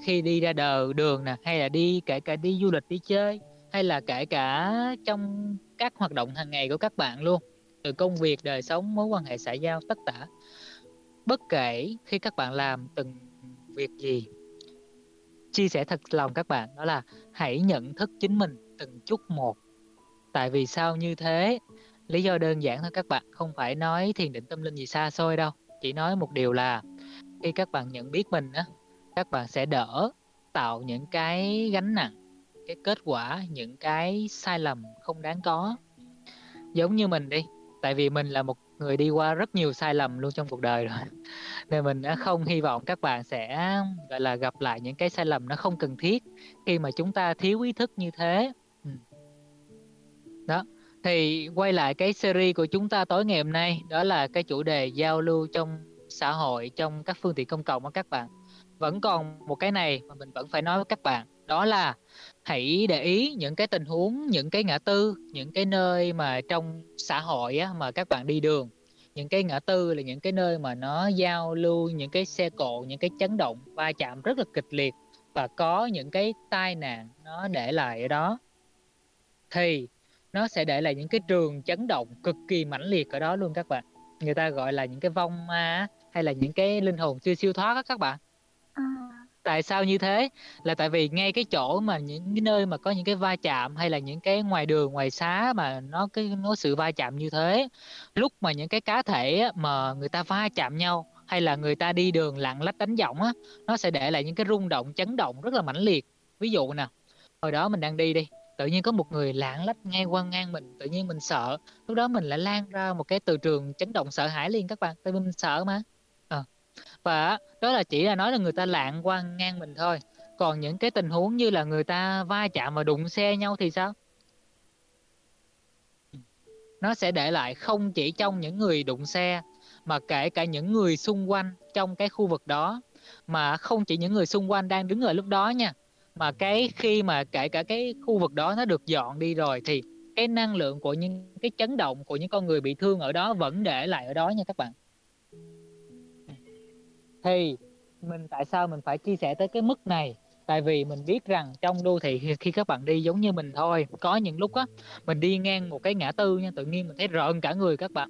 khi đi ra đời đường nè, hay là đi, kể cả đi du lịch, đi chơi, hay là kể cả trong các hoạt động hàng ngày của các bạn luôn, từ công việc, đời sống, mối quan hệ xã giao, tất cả bất kể khi các bạn làm từng việc gì, chia sẻ thật lòng các bạn, đó là hãy nhận thức chính mình từng chút một. Tại vì sao như thế? Lý do đơn giản thôi các bạn, không phải nói thiền định tâm linh gì xa xôi đâu. Chỉ nói một điều là, khi các bạn nhận biết mình á, các bạn sẽ đỡ tạo những cái gánh nặng, cái kết quả, những cái sai lầm không đáng có. Giống như mình đi, tại vì mình là một người đi qua rất nhiều sai lầm luôn trong cuộc đời rồi. Nên mình đã không hy vọng các bạn sẽ, gọi là, gặp lại những cái sai lầm nó không cần thiết. Khi mà chúng ta thiếu ý thức như thế thì quay lại cái series của chúng ta tối ngày hôm nay đó là cái chủ đề giao lưu trong xã hội trong các phương tiện công cộng của các bạn. Vẫn còn một cái này mà mình vẫn phải nói với các bạn đó là hãy để ý những cái tình huống những cái ngã tư những cái nơi mà trong xã hội á, mà các bạn đi đường. Những cái ngã tư là những cái nơi mà nó giao lưu những cái xe cộ những cái chấn động va chạm rất là kịch liệt và có những cái tai nạn nó để lại ở đó. Thì nó sẽ để lại những cái trường chấn động cực kỳ mãnh liệt ở đó luôn các bạn. Người ta gọi là những cái vong ma hay là những cái linh hồn chưa siêu thoát á các bạn. À. tại sao như thế? Là tại vì ngay cái chỗ mà những cái nơi mà có những cái va chạm hay là những cái ngoài đường ngoài xá mà nó cái nó sự va chạm như thế. Lúc mà những cái cá thể mà người ta va chạm nhau hay là người ta đi đường lặng lách đánh giọng á nó sẽ để lại những cái rung động chấn động rất là mãnh liệt. Ví dụ nè hồi đó mình đang đi đi tự nhiên có một người lạng lách ngay qua ngang mình, tự nhiên mình sợ. Lúc đó mình lại lan ra một cái từ trường chấn động sợ hãi liền các bạn, tại vì mình sợ mà. À. và đó là chỉ là nói là người ta lạng qua ngang mình thôi. Còn những cái tình huống như là người ta va chạm và đụng xe nhau thì sao? Nó sẽ để lại không chỉ trong những người đụng xe, mà kể cả những người xung quanh trong cái khu vực đó. Mà không chỉ những người xung quanh đang đứng ở lúc đó nha mà cái khi mà kể cả cái khu vực đó nó được dọn đi rồi thì cái năng lượng của những cái chấn động của những con người bị thương ở đó vẫn để lại ở đó nha các bạn. Thì mình, tại sao mình phải chia sẻ tới cái mức này? Tại vì mình biết rằng trong đô thị khi các bạn đi giống như mình thôi, có những lúc á, mình đi ngang một cái ngã tư nha, tự nhiên mình thấy rợn cả người các bạn.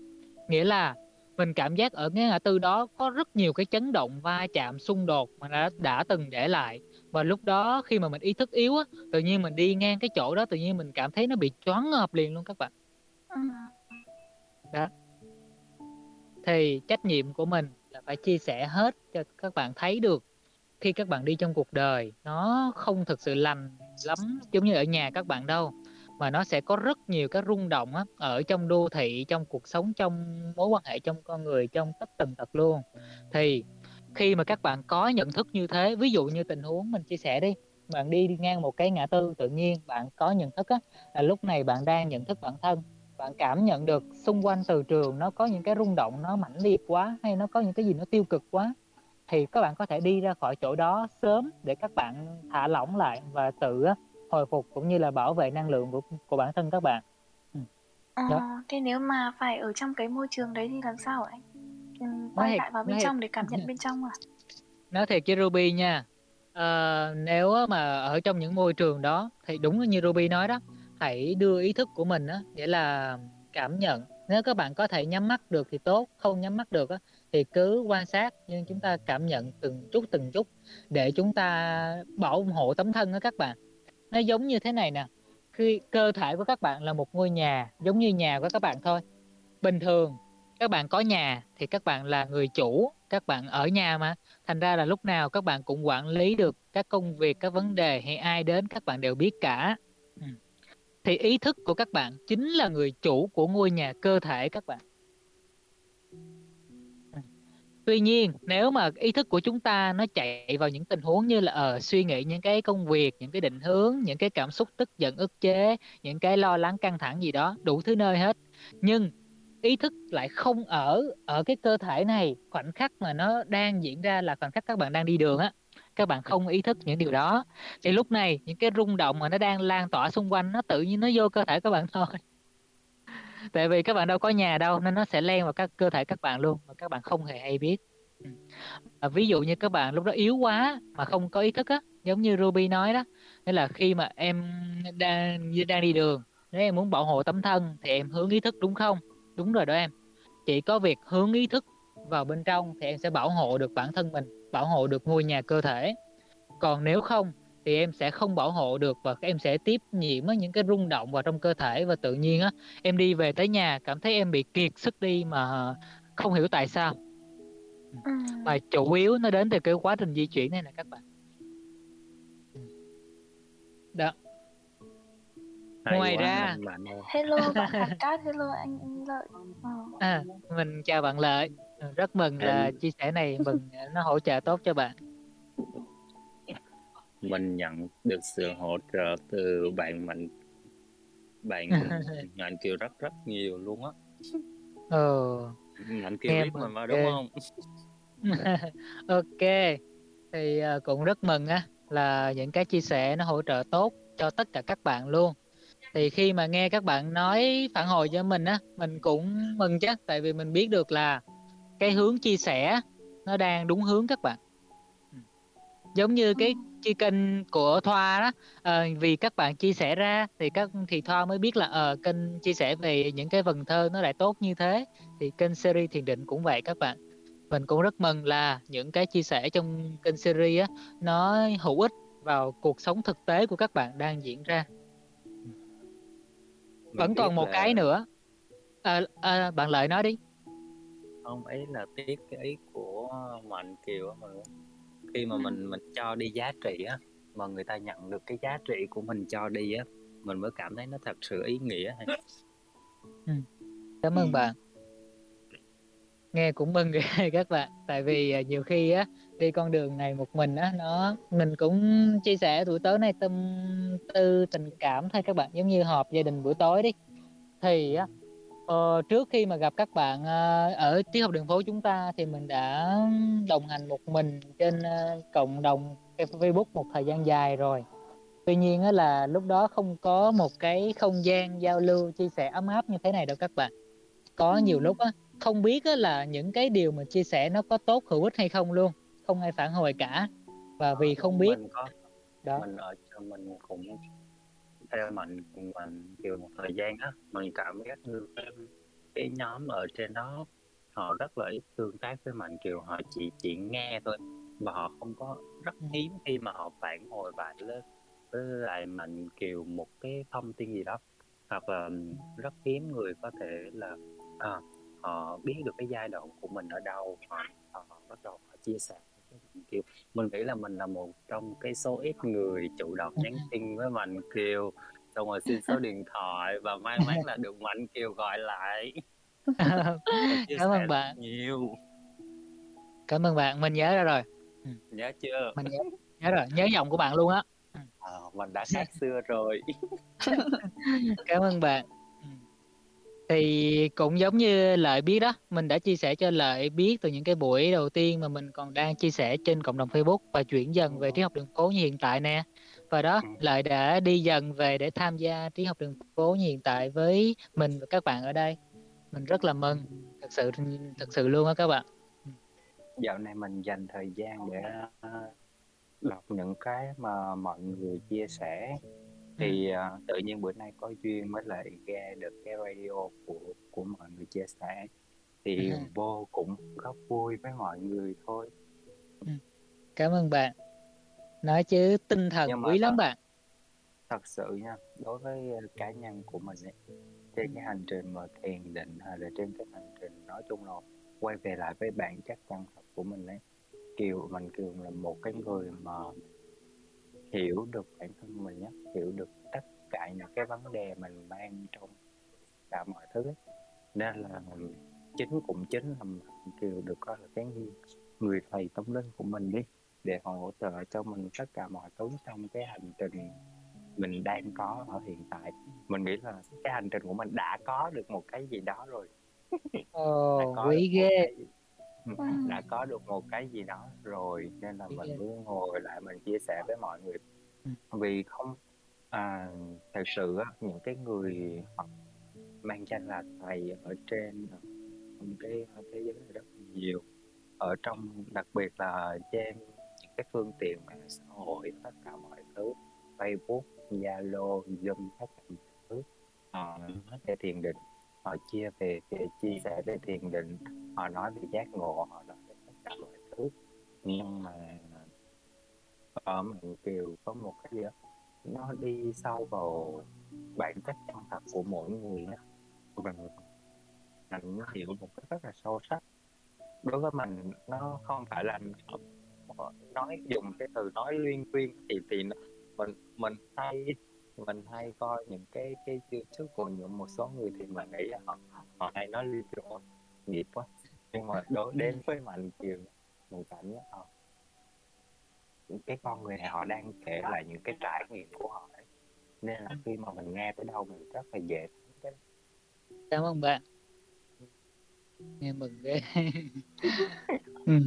Nghĩa là mình cảm giác ở cái ngã tư đó có rất nhiều cái chấn động, va chạm, xung đột mà đã đã từng để lại và lúc đó khi mà mình ý thức yếu á tự nhiên mình đi ngang cái chỗ đó tự nhiên mình cảm thấy nó bị choáng ngợp liền luôn các bạn. Ừ. đó. Thì trách nhiệm của mình là phải chia sẻ hết cho các bạn thấy được. Khi các bạn đi trong cuộc đời nó không thực sự lành lắm giống như ở nhà các bạn đâu mà nó sẽ có rất nhiều cái rung động á, ở trong đô thị trong cuộc sống trong mối quan hệ trong con người trong tất tần tật luôn. Thì khi mà các bạn có nhận thức như thế ví dụ như tình huống mình chia sẻ đi bạn đi, đi ngang một cái ngã tư tự nhiên bạn có nhận thức á, là lúc này bạn đang nhận thức bản thân bạn cảm nhận được xung quanh từ trường nó có những cái rung động nó mãnh liệt quá hay nó có những cái gì nó tiêu cực quá thì các bạn có thể đi ra khỏi chỗ đó sớm để các bạn thả lỏng lại và tự hồi phục cũng như là bảo vệ năng lượng của của bản thân các bạn. Ừ. À, thế nếu mà phải ở trong cái môi trường đấy thì làm sao anh? Quay lại vào bên trong để cảm nhận bên trong à? Nói thiệt với Ruby nha. À, nếu mà ở trong những môi trường đó thì đúng như Ruby nói đó, hãy đưa ý thức của mình á, nghĩa là cảm nhận. Nếu các bạn có thể nhắm mắt được thì tốt, không nhắm mắt được á, thì cứ quan sát nhưng chúng ta cảm nhận từng chút từng chút để chúng ta bảo hộ tấm thân đó các bạn nó giống như thế này nè khi cơ thể của các bạn là một ngôi nhà giống như nhà của các bạn thôi bình thường các bạn có nhà thì các bạn là người chủ các bạn ở nhà mà. Thành ra là lúc nào các bạn cũng quản lý được các công việc các vấn đề hay ai đến các bạn đều biết cả. Ừ. thì ý thức của các bạn chính là người chủ của ngôi nhà cơ thể các bạn. Ừ. Tuy nhiên nếu mà ý thức của chúng ta nó chạy vào những tình huống như là ở ờ, uh, suy nghĩ những cái công việc những cái định hướng những cái cảm xúc tức giận ức chế những cái lo lắng căng thẳng gì đó đủ thứ nơi hết. Nhưng ý thức lại không ở ở cái cơ thể này khoảnh khắc mà nó đang diễn ra là khoảnh khắc các bạn đang đi đường á các bạn không ý thức những điều đó. Thì lúc này những cái rung động mà nó đang lan tỏa xung quanh nó tự nhiên nó vô cơ thể các bạn thôi. Tại vì các bạn đâu có nhà đâu nên nó sẽ len vào các cơ thể các bạn luôn mà các bạn không hề hay biết. À, ví dụ như các bạn lúc đó yếu quá mà không có ý thức á giống như Ruby nói đó nghĩa là khi mà em đang đang đi đường nếu em muốn bảo hộ tấm thân thì em hướng ý thức đúng không? Đúng rồi đó em. Chỉ có việc hướng ý thức vào bên trong thì em sẽ bảo hộ được bản thân mình bảo hộ được ngôi nhà cơ thể. Còn nếu không thì em sẽ không bảo hộ được và em sẽ tiếp nhiễm những cái rung động vào trong cơ thể và tự nhiên á. Em đi về tới nhà cảm thấy em bị kiệt sức đi mà không hiểu tại sao. Ừ. mà chủ yếu nó đến từ cái quá trình di chuyển này nè các bạn. Đó Hay ngoài ra bạn hello bạn Cát hello anh, anh Lợi. Oh. à, mình chào bạn Lợi. Rất mừng là chia sẻ này mừng nó hỗ trợ tốt cho bạn. Mình nhận được sự hỗ trợ từ bạn mạnh bạn mạnh kiều rất rất nhiều luôn á. Ờ mạnh kiều biết mình mà đúng không? Ok thì uh, cũng rất mừng á là những cái chia sẻ nó hỗ trợ tốt cho tất cả các bạn luôn thì khi mà nghe các bạn nói phản hồi cho mình á mình cũng mừng chứ tại vì mình biết được là cái hướng chia sẻ nó đang đúng hướng các bạn. Giống như cái chi kênh của Thoa đó à, vì các bạn chia sẻ ra thì các thì Thoa mới biết là ờ, kênh chia sẻ về những cái vần thơ nó lại tốt như thế. Thì kênh series thiền định cũng vậy các bạn. Mình cũng rất mừng là những cái chia sẻ trong kênh series á nó hữu ích vào cuộc sống thực tế của các bạn đang diễn ra vẫn còn một là... cái nữa. À, à, bạn lợi nói đi. Không ấy là tiếc cái ý của mạnh kiều mình khi mà mình mình cho đi giá trị á mà người ta nhận được cái giá trị của mình cho đi á mình mới cảm thấy nó thật sự ý nghĩa ừ. cảm ơn bạn. Nghe cũng mừng các bạn. Tại vì nhiều khi á đi con đường này một mình á nó mình cũng chia sẻ tuổi tối này tâm tư tình cảm thôi các bạn giống như họp gia đình buổi tối đi thì á Ờ, trước khi mà gặp các bạn uh, ở triết học đường phố chúng ta thì mình đã đồng hành một mình trên uh, cộng đồng Facebook một thời gian dài rồi. Tuy nhiên á, là lúc đó không có một cái không gian giao lưu chia sẻ ấm áp như thế này đâu các bạn. Có nhiều lúc á, không biết á, là những cái điều mà chia sẻ nó có tốt hữu ích hay không luôn, không ai phản hồi cả. Và vì không biết mình có, đó mình ở cho mình cũng theo mình cùng mình kiểu một thời gian á mình cảm giác như cái, cái nhóm ở trên đó họ rất là ít tương tác với mình kiểu họ chỉ chỉ nghe thôi và họ không có rất ừ. hiếm khi mà họ phản hồi lại lên với lại mình kiểu một cái thông tin gì đó hoặc là rất hiếm người có thể là à, họ biết được cái giai đoạn của mình ở đâu họ, họ bắt đầu họ chia sẻ Kiều mình nghĩ là mình là một trong cái số ít người chủ động nhắn tin với Mạnh Kiều. Xong rồi xin số điện thoại và may mắn là được Mạnh Kiều gọi lại. Cảm ơn bạn. nhiều. Cảm ơn bạn mình nhớ ra rồi. Ừ. nhớ chưa? Mình nhớ, nhớ rồi nhớ giọng của bạn luôn á. À, mình đã khác xưa rồi. Cảm ơn bạn thì cũng giống như lợi biết đó mình đã chia sẻ cho lợi biết từ những cái buổi đầu tiên mà mình còn đang chia sẻ trên cộng đồng Facebook và chuyển dần về trí học đường phố như hiện tại nè. Và đó ừ. lợi đã đi dần về để tham gia trí học đường phố như hiện tại với mình và các bạn ở đây. Mình rất là mừng thật sự thật sự luôn á các bạn. Dạo này mình dành thời gian để đọc những cái mà mọi người chia sẻ thì uh, tự nhiên bữa nay có duyên mới lại nghe được cái radio của của mọi người chia sẻ. Thì ừ. vô cũng rất vui với mọi người thôi. Ừ. cảm ơn bạn. Nói chứ tinh thần quý lắm bạn. thật sự nha đối với cá nhân của mình ấy, trên cái hành trình mà thiền định hay là trên cái hành trình nói chung là quay về lại với bản chất chân thật của mình ấy kiều mình kiều là một cái người mà hiểu được bản thân mình nhé hiểu được tất cả những cái vấn đề mình mang trong cả mọi thứ ấy. nên là chính cũng chính là kiều được coi là cái người thầy tâm linh của mình đi để hỗ trợ cho mình tất cả mọi thứ trong cái hành trình mình đang có ở hiện tại. Mình nghĩ là cái hành trình của mình đã có được một cái gì đó rồi. Oh, quý ghê đã có được một cái gì đó rồi nên là mình mới ngồi lại mình chia sẻ với mọi người. Vì không à, thật sự những cái người mang danh là thầy ở trên trong cái thế giới này rất nhiều. Ở trong đặc biệt là trên những cái phương tiện mạng xã hội tất cả mọi thứ Facebook Zalo Zoom tất cả mọi thứ họ nói về thiền định họ chia về về chia sẻ về thiền định, họ nói về giác ngộ, họ nói về tất cả mọi thứ. Nhưng mà ở mình kiều có một cái gì đó, nó đi sâu vào bản chất chân thật của mỗi người á. Mình mình hiểu một cách rất là sâu sắc. Đối với mình, nó không phải là nói dùng cái từ nói liên quyên thì thì mình mình hay mình hay coi những cái cái youtube của những một số người thì mình nghĩ họ họ hay nói liên tuyên nghiệp quá. Nhưng mà đối đến với mạnh kiều mình cảm giác họ cái con người này họ đang kể lại những cái trải nghiệm của họ ấy. nên là khi mà mình nghe tới đâu mình rất là dễ cảm ơn bạn. Nghe mừng ghê. Ừ.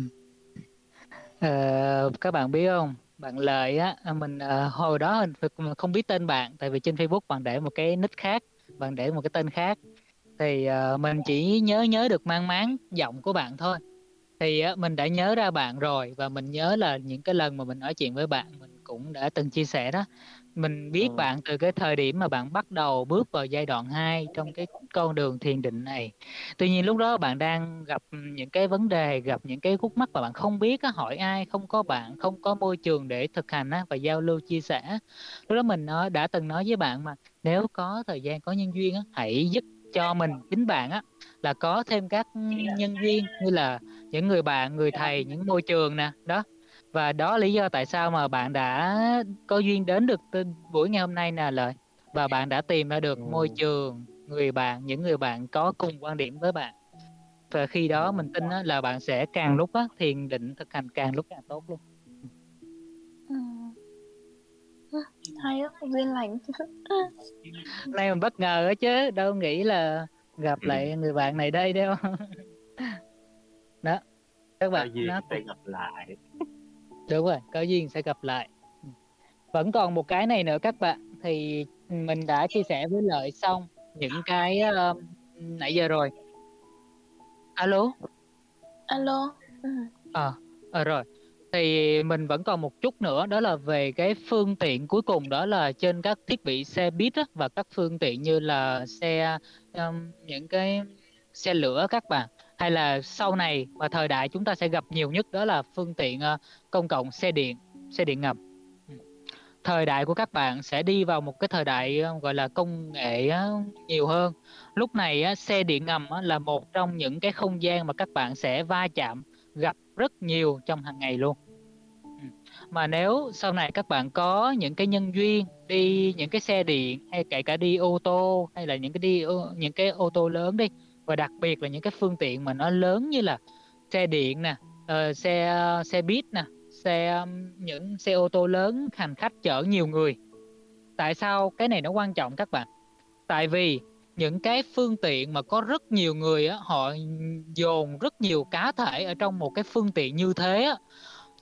à, các bạn biết không bạn lợi á à, mình à, hồi đó mình không biết tên bạn tại vì trên Facebook bạn để một cái nick khác bạn để một cái tên khác. Thì uh, mình chỉ nhớ nhớ được mang máng giọng của bạn thôi. Thì uh, mình đã nhớ ra bạn rồi và mình nhớ là những cái lần mà mình nói chuyện với bạn cũng đã từng chia sẻ đó mình biết ừ. bạn từ cái thời điểm mà bạn bắt đầu bước vào giai đoạn 2 trong cái con đường thiền định này. Tuy nhiên lúc đó bạn đang gặp những cái vấn đề, gặp những cái khúc mắc mà bạn không biết á, hỏi ai, không có bạn, không có môi trường để thực hành á, và giao lưu chia sẻ. Lúc đó mình nói, đã từng nói với bạn mà nếu có thời gian, có nhân duyên á, hãy giúp cho mình chính bạn á là có thêm các nhân duyên như là những người bạn, người thầy, những môi trường nè, đó và đó lý do tại sao mà bạn đã có duyên đến được buổi ngày hôm nay nè lợi. Và bạn đã tìm ra được môi trường người bạn những người bạn có cùng quan điểm với bạn. Và khi đó mình tin là bạn sẽ càng lúc á, thiền định thực hành càng lúc càng tốt luôn. Ừ. hay á duyên lành. Nay mình bất ngờ á chứ đâu nghĩ là gặp lại người bạn này đây đâu đó các bạn nó sẽ gặp lại đúng rồi có duyên sẽ gặp lại. Vẫn còn một cái này nữa các bạn thì mình đã chia sẻ với lợi xong những cái uh, nãy giờ rồi. Alo? Alo? Ừ. à, à rồi. Thì mình vẫn còn một chút nữa đó là về cái phương tiện cuối cùng đó là trên các thiết bị xe buýt á, và các phương tiện như là xe um, những cái xe lửa các bạn hay là sau này và thời đại chúng ta sẽ gặp nhiều nhất đó là phương tiện ờ, công cộng, xe điện xe điện ngầm. Ừ. Thời đại của các bạn sẽ đi vào một cái thời đại ờ, gọi là công nghệ ờ, nhiều hơn. Lúc này xe điện ngầm là một trong những cái không gian mà các bạn sẽ va chạm, gặp rất nhiều trong hàng ngày luôn. Ừ. Mà nếu sau này các bạn có những cái nhân duyên, đi những cái xe điện, hay kể cả đi ô tô, hay là những cái đi những cái ô tô lớn đi và đặc biệt là những cái phương tiện mà nó lớn như là xe điện nè uh, xe ờ, xe buýt nè xe những xe ô tô lớn hành khách chở nhiều người. Tại sao cái này nó quan trọng các bạn? Tại vì những cái phương tiện mà có rất nhiều người á, họ dồn rất nhiều cá thể ở trong một cái phương tiện như thế á,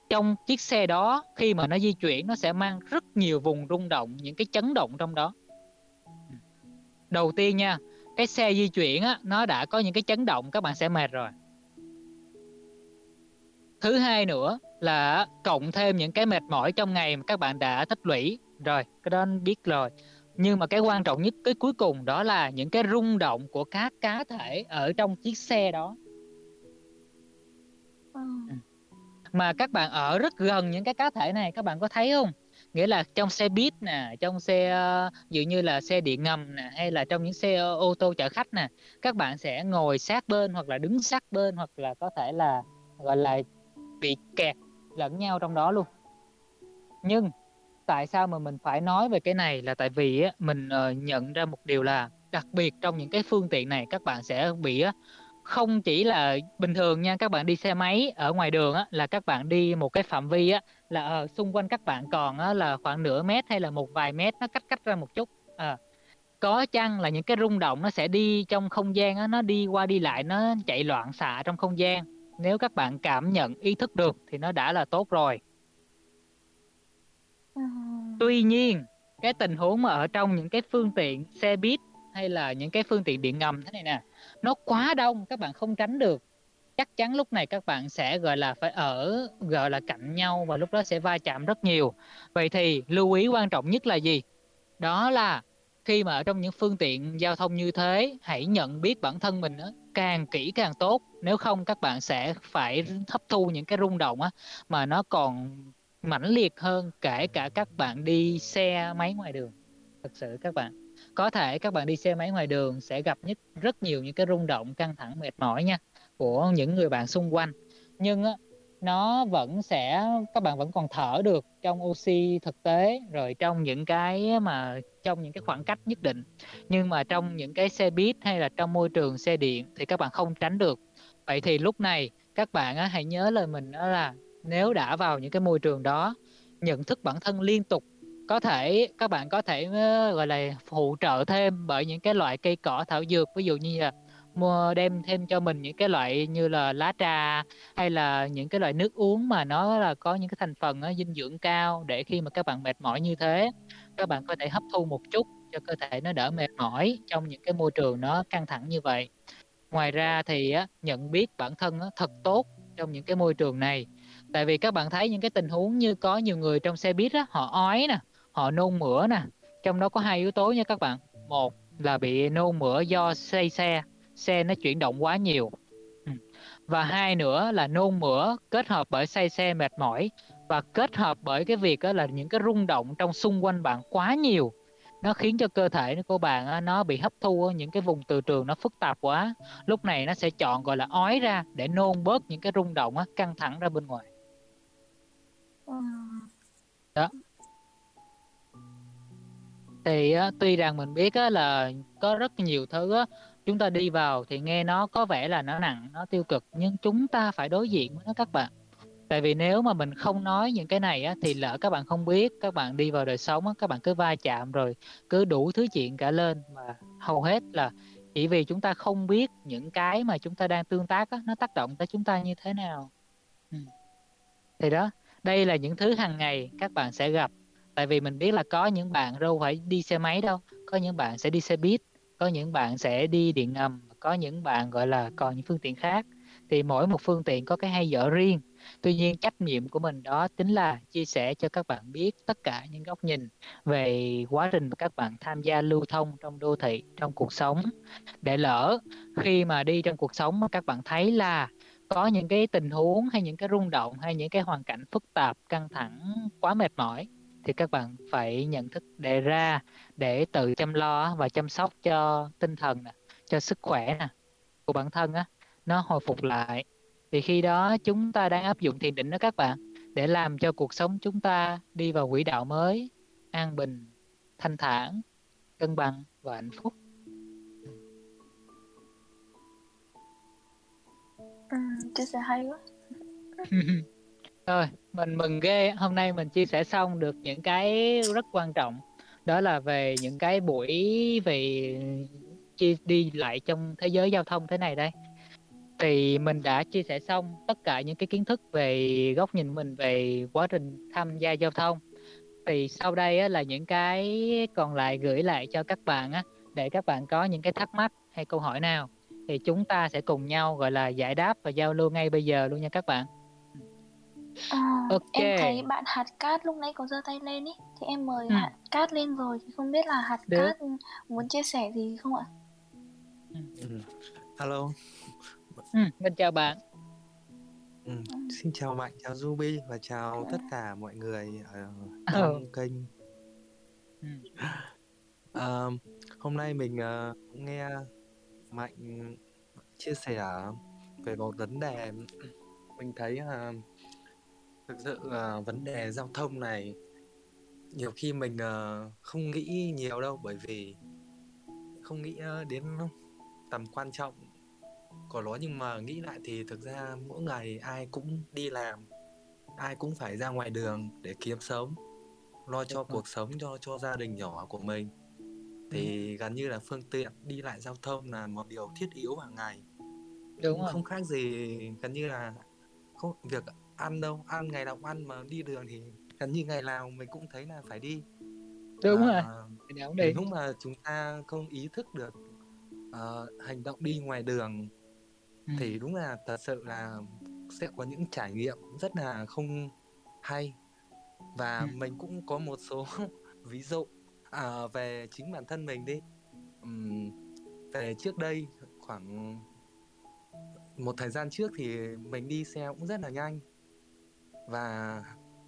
trong chiếc xe đó khi mà nó di chuyển nó sẽ mang rất nhiều vùng rung động những cái chấn động trong đó. Đầu tiên nha cái xe di chuyển á nó đã có những cái chấn động các bạn sẽ mệt rồi. Thứ hai nữa là cộng thêm những cái mệt mỏi trong ngày mà các bạn đã tích lũy. Rồi cái đó biết rồi. Nhưng mà cái quan trọng nhất cái cuối cùng đó là những cái rung động của các cá thể ở trong chiếc xe đó. Ừ. mà các bạn ở rất gần những cái cá thể này các bạn có thấy không nghĩa là trong xe buýt nè trong xe ờ, dự như là xe điện ngầm nè hay là trong những xe ờ, ô tô chở khách nè các bạn sẽ ngồi sát bên hoặc là đứng sát bên hoặc là có thể là gọi là bị kẹt lẫn nhau trong đó luôn. Nhưng tại sao mà mình phải nói về cái này là tại vì á, mình ờ, nhận ra một điều là đặc biệt trong những cái phương tiện này các bạn sẽ bị không chỉ là bình thường nha các bạn đi xe máy ở ngoài đường á, là các bạn đi một cái phạm vi á, là ở xung quanh các bạn còn á, là khoảng nửa mét hay là một vài mét nó cách cách ra một chút. À, có chăng là những cái rung động nó sẽ đi trong không gian á, nó đi qua đi lại nó chạy loạn xạ trong không gian. Nếu các bạn cảm nhận ý thức được thì nó đã là tốt rồi. À. tuy nhiên cái tình huống mà ở trong những cái phương tiện xe buýt hay là những cái phương tiện điện ngầm thế này nè nó quá đông các bạn không tránh được chắc chắn lúc này các bạn sẽ gọi là phải ở gọi là cạnh nhau và lúc đó sẽ va chạm rất nhiều. Vậy thì lưu ý quan trọng nhất là gì? Đó là khi mà ở trong những phương tiện giao thông như thế hãy nhận biết bản thân mình đó, càng kỹ càng tốt. Nếu không các bạn sẽ phải hấp thu những cái rung động á mà nó còn mãnh liệt hơn kể cả các bạn đi xe máy ngoài đường. Thật sự các bạn có thể các bạn đi xe máy ngoài đường sẽ gặp nhất rất nhiều những cái rung động căng thẳng mệt mỏi nha của những người bạn xung quanh. Nhưng á, nó vẫn sẽ các bạn vẫn còn thở được trong oxy thực tế rồi trong những cái mà trong những cái khoảng cách nhất định. Nhưng mà trong những cái xe buýt hay là trong môi trường xe điện thì các bạn không tránh được. Vậy thì lúc này các bạn á, hãy nhớ lời mình đó là nếu đã vào những cái môi trường đó nhận thức bản thân liên tục có thể các bạn có thể ờ, gọi là phụ trợ thêm bởi những cái loại cây cỏ thảo dược. Ví dụ như là mua đem thêm cho mình những cái loại như là lá trà hay là những cái loại nước uống mà nó là có những cái thành phần dinh dưỡng cao để khi mà các bạn mệt mỏi như thế các bạn có thể hấp thu một chút cho cơ thể nó đỡ mệt mỏi trong những cái môi trường nó căng thẳng như vậy. Ngoài ra thì á, nhận biết bản thân á, thật tốt trong những cái môi trường này. Tại vì các bạn thấy những cái tình huống như có nhiều người trong xe buýt á, họ ói nè họ nôn mửa nè trong đó có hai yếu tố nha các bạn. Một là bị nôn mửa do say xe xe nó chuyển động quá nhiều. Ừ. và hai nữa là nôn mửa kết hợp bởi say xe mệt mỏi và kết hợp bởi cái việc là những cái rung động trong xung quanh bạn quá nhiều. Nó khiến cho cơ thể của bạn nó bị hấp thu những cái vùng từ trường nó phức tạp quá. Lúc này nó sẽ chọn gọi là ói ra để nôn bớt những cái rung động căng thẳng ra bên ngoài. Đó. Thì tuy rằng mình biết là có rất nhiều thứ chúng ta đi vào thì nghe nó có vẻ là nó nặng nó tiêu cực nhưng chúng ta phải đối diện với nó các bạn. Tại vì nếu mà mình không nói những cái này á, thì lỡ các bạn không biết các bạn đi vào đời sống á, các bạn cứ va chạm rồi cứ đủ thứ chuyện cả lên mà hầu hết là chỉ vì chúng ta không biết những cái mà chúng ta đang tương tác á, nó tác động tới chúng ta như thế nào. Ừ. thì đó đây là những thứ hàng ngày các bạn sẽ gặp. Tại vì mình biết là có những bạn đâu phải đi xe máy đâu có những bạn sẽ đi xe buýt có những bạn sẽ đi điện ngầm, có những bạn, gọi là, còn những phương tiện khác. Thì mỗi một phương tiện có cái hay dở riêng. Tuy nhiên, trách nhiệm của mình đó chính là chia sẻ cho các bạn biết tất cả những góc nhìn về quá trình mà các bạn tham gia lưu thông trong đô thị, trong cuộc sống. Để lỡ khi mà đi trong cuộc sống mà các bạn thấy là có những cái tình huống hay những cái rung động hay những cái hoàn cảnh phức tạp, căng thẳng, quá mệt mỏi thì các bạn phải nhận thức đề ra để tự chăm lo và chăm sóc cho tinh thần nè, cho sức khỏe nè của bản thân á nó hồi phục lại. Thì khi đó chúng ta đang áp dụng thiền định đó các bạn để làm cho cuộc sống chúng ta đi vào quỹ đạo mới an bình thanh thản cân bằng và hạnh phúc. Ừ, chia sẻ hay quá Rồi, mình mừng ghê, hôm nay mình chia sẻ xong được những cái rất quan trọng. Đó là về những cái buổi về chia đi lại trong thế giới giao thông thế này đây. Thì mình đã chia sẻ xong tất cả những cái kiến thức về góc nhìn mình về quá trình tham gia giao thông. Thì sau đây á, là những cái còn lại gửi lại cho các bạn á, để các bạn có những cái thắc mắc hay câu hỏi nào thì chúng ta sẽ cùng nhau gọi là giải đáp và giao lưu ngay bây giờ luôn nha các bạn. À, Ok. em thấy bạn hạt cát lúc nãy có giơ tay lên ý thì em mời Ừ. hạt cát lên rồi thì không biết là hạt Được. cát muốn chia sẻ gì không ạ? Ừ. Alo. Ừ, mình chào bạn. Ừ. Xin chào Mạnh, chào Ruby và chào tất cả mọi người ở Ờ. trong kênh. Ừ. Ờ, hôm nay mình ờ, nghe Mạnh chia sẻ về một vấn đề mình thấy uh, thực sự uh, vấn đề giao thông này nhiều khi mình uh, không nghĩ nhiều đâu bởi vì không nghĩ uh, đến tầm quan trọng của nó. Nhưng mà nghĩ lại thì thực ra mỗi ngày ai cũng đi làm ai cũng phải ra ngoài đường để kiếm sống lo cho cuộc sống cho cho gia đình nhỏ của mình. Thì ừ. gần như là phương tiện đi lại giao thông là một điều thiết yếu hàng ngày. Đúng không, không khác gì gần như là không việc ăn đâu ăn ngày nào cũng ăn mà đi đường thì gần như ngày nào mình cũng thấy là phải đi đúng à, rồi đi. lúc mà chúng ta không ý thức được uh, hành động đi ngoài đường ừ. thì đúng là thật sự là sẽ có những trải nghiệm rất là không hay và ừ. mình cũng có một số ví dụ à, về chính bản thân mình đi um, về trước đây khoảng một thời gian trước thì mình đi xe cũng rất là nhanh và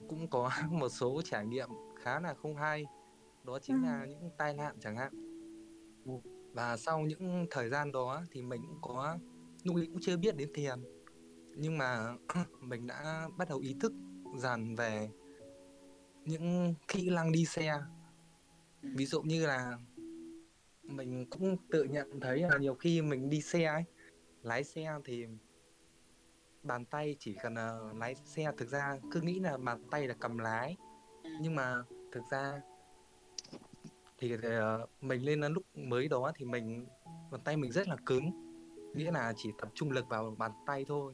cũng có một số trải nghiệm khá là không hay. Đó chính là những tai nạn chẳng hạn. Và sau những thời gian đó thì mình cũng có lúc ấy cũng chưa biết đến tiền. Nhưng mà mình đã bắt đầu ý thức dần về những kỹ năng đi xe. Ví dụ như là mình cũng tự nhận thấy là nhiều khi mình đi xe ấy lái xe thì bàn tay chỉ cần uh, lái xe thực ra cứ nghĩ là bàn tay là cầm lái. Nhưng mà thực ra thì uh, mình lên lúc mới đó thì mình bàn tay mình rất là cứng nghĩa là chỉ tập trung lực vào bàn tay thôi.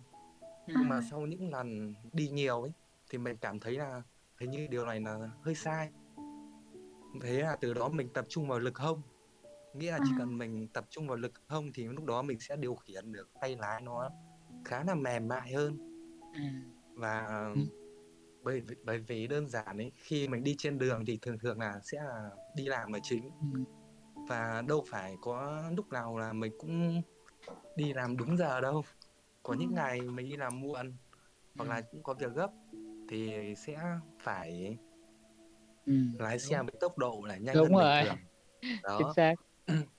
Nhưng mà sau những lần đi nhiều ấy thì mình cảm thấy là hình như điều này là hơi sai. Thế là từ đó mình tập trung vào lực hông nghĩa là chỉ cần mình tập trung vào lực hông thì lúc đó mình sẽ điều khiển được tay lái nó khá là mềm mại hơn. Và bởi vì, bởi vì đơn giản ấy khi mình đi trên đường thì thường thường là sẽ là đi làm là chính. Và đâu phải có lúc nào là mình cũng đi làm đúng giờ đâu. Có những ngày mình đi làm muộn hoặc là cũng có việc gấp thì sẽ phải ừ, lái xe với tốc độ là nhanh đúng hơn rồi. bình thường đó. chính xác.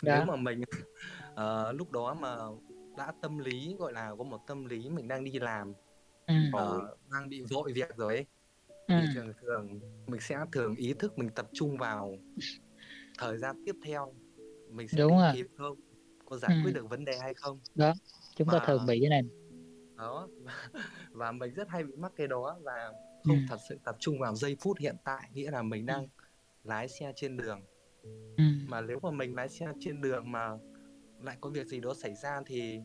Nếu đó. mà mình uh, lúc đó mà đã tâm lý gọi là có một tâm lý mình đang đi làm ừ. uh, đang bị vội việc rồi ấy ừ. thì thường thường mình sẽ thường ý thức mình tập trung vào thời gian tiếp theo mình sẽ đúng rồi. kịp không có giải quyết ừ. được vấn đề hay không đó chúng ta thường bị cái này đó và mình rất hay bị mắc cái đó và không ừ. thật sự tập trung vào giây phút hiện tại nghĩa là mình đang lái xe trên đường ừ. mà nếu mà mình lái xe trên đường mà lại có việc gì đó xảy ra thì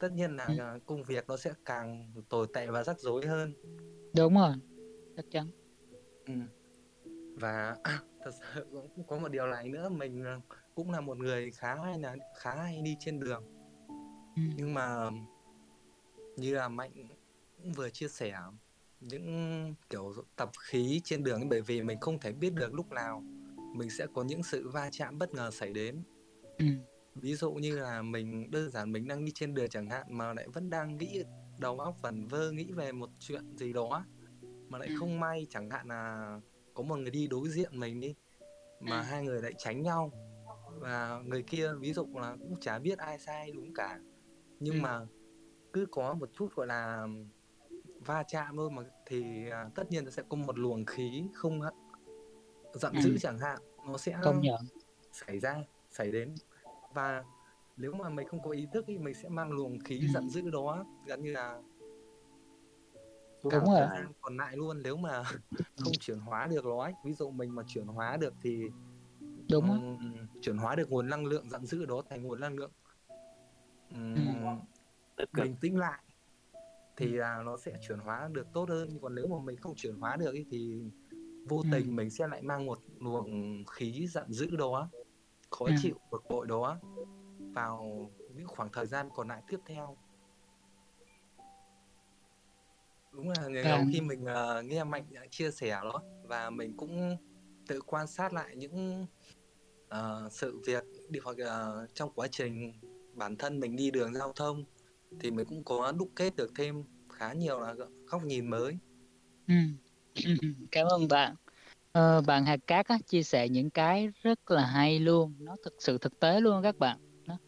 tất nhiên là ừ. công việc nó sẽ càng tồi tệ và rắc rối hơn đúng rồi chắc chắn ừ. và thật sự cũng có một điều này nữa mình ờ, cũng là một người khá hay là khá hay đi trên đường ừ. nhưng mà như là mạnh cũng vừa chia sẻ những kiểu tập khí trên đường bởi vì mình không thể biết được lúc nào mình sẽ có những sự va chạm bất ngờ xảy đến ừ. Ví dụ như là mình đơn giản mình đang đi trên đường chẳng hạn mà lại vẫn đang nghĩ đầu óc vẩn vơ nghĩ về một chuyện gì đó mà lại ừ. không may chẳng hạn là có một người đi đối diện mình đi mà ừ. hai người lại tránh nhau và người kia ví dụ là cũng chả biết ai sai đúng cả nhưng ừ. mà cứ có một chút gọi là va chạm thôi mà thì à, tất nhiên sẽ có một luồng khí không giận ừ. dữ chẳng hạn nó sẽ công nhận xảy ra xảy đến và nếu mà mình không có ý thức thì mình sẽ mang luồng khí ừ. giận dữ đó gần như là đúng rồi còn lại luôn nếu mà không chuyển hóa được nó ấy. ví dụ mình mà chuyển hóa được thì đúng um, chuyển hóa được nguồn năng lượng giận dữ đó thành nguồn năng lượng um, ừ. bình tĩnh lại thì là nó sẽ chuyển hóa được tốt hơn còn nếu mà mình không chuyển hóa được ý, thì vô ừ. tình mình sẽ lại mang một luồng khí giận dữ đó khó ừ. chịu bực bội đó vào những khoảng thời gian còn lại tiếp theo đúng là à. khi mình uh, nghe mạnh chia sẻ đó và mình cũng tự quan sát lại những uh, sự việc đi hoặc uh, trong quá trình bản thân mình đi đường giao thông thì mình cũng có đúc kết được thêm khá nhiều là góc nhìn mới. Ừ. Cảm ơn bạn. Ờ, bạn Hạt Cát á, chia sẻ những cái rất là hay luôn, nó thực sự thực tế luôn các bạn. Đó.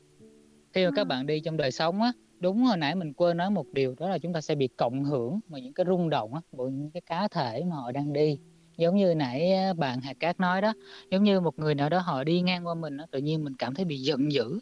Khi mà các bạn đi trong đời sống á, đúng hồi nãy mình quên nói một điều đó là chúng ta sẽ bị cộng hưởng bởi những cái rung động á, bởi những cái cá thể mà họ đang đi giống như nãy bạn Hạt Cát nói đó giống như một người nào đó họ đi ngang qua mình đó, tự nhiên mình cảm thấy bị giận dữ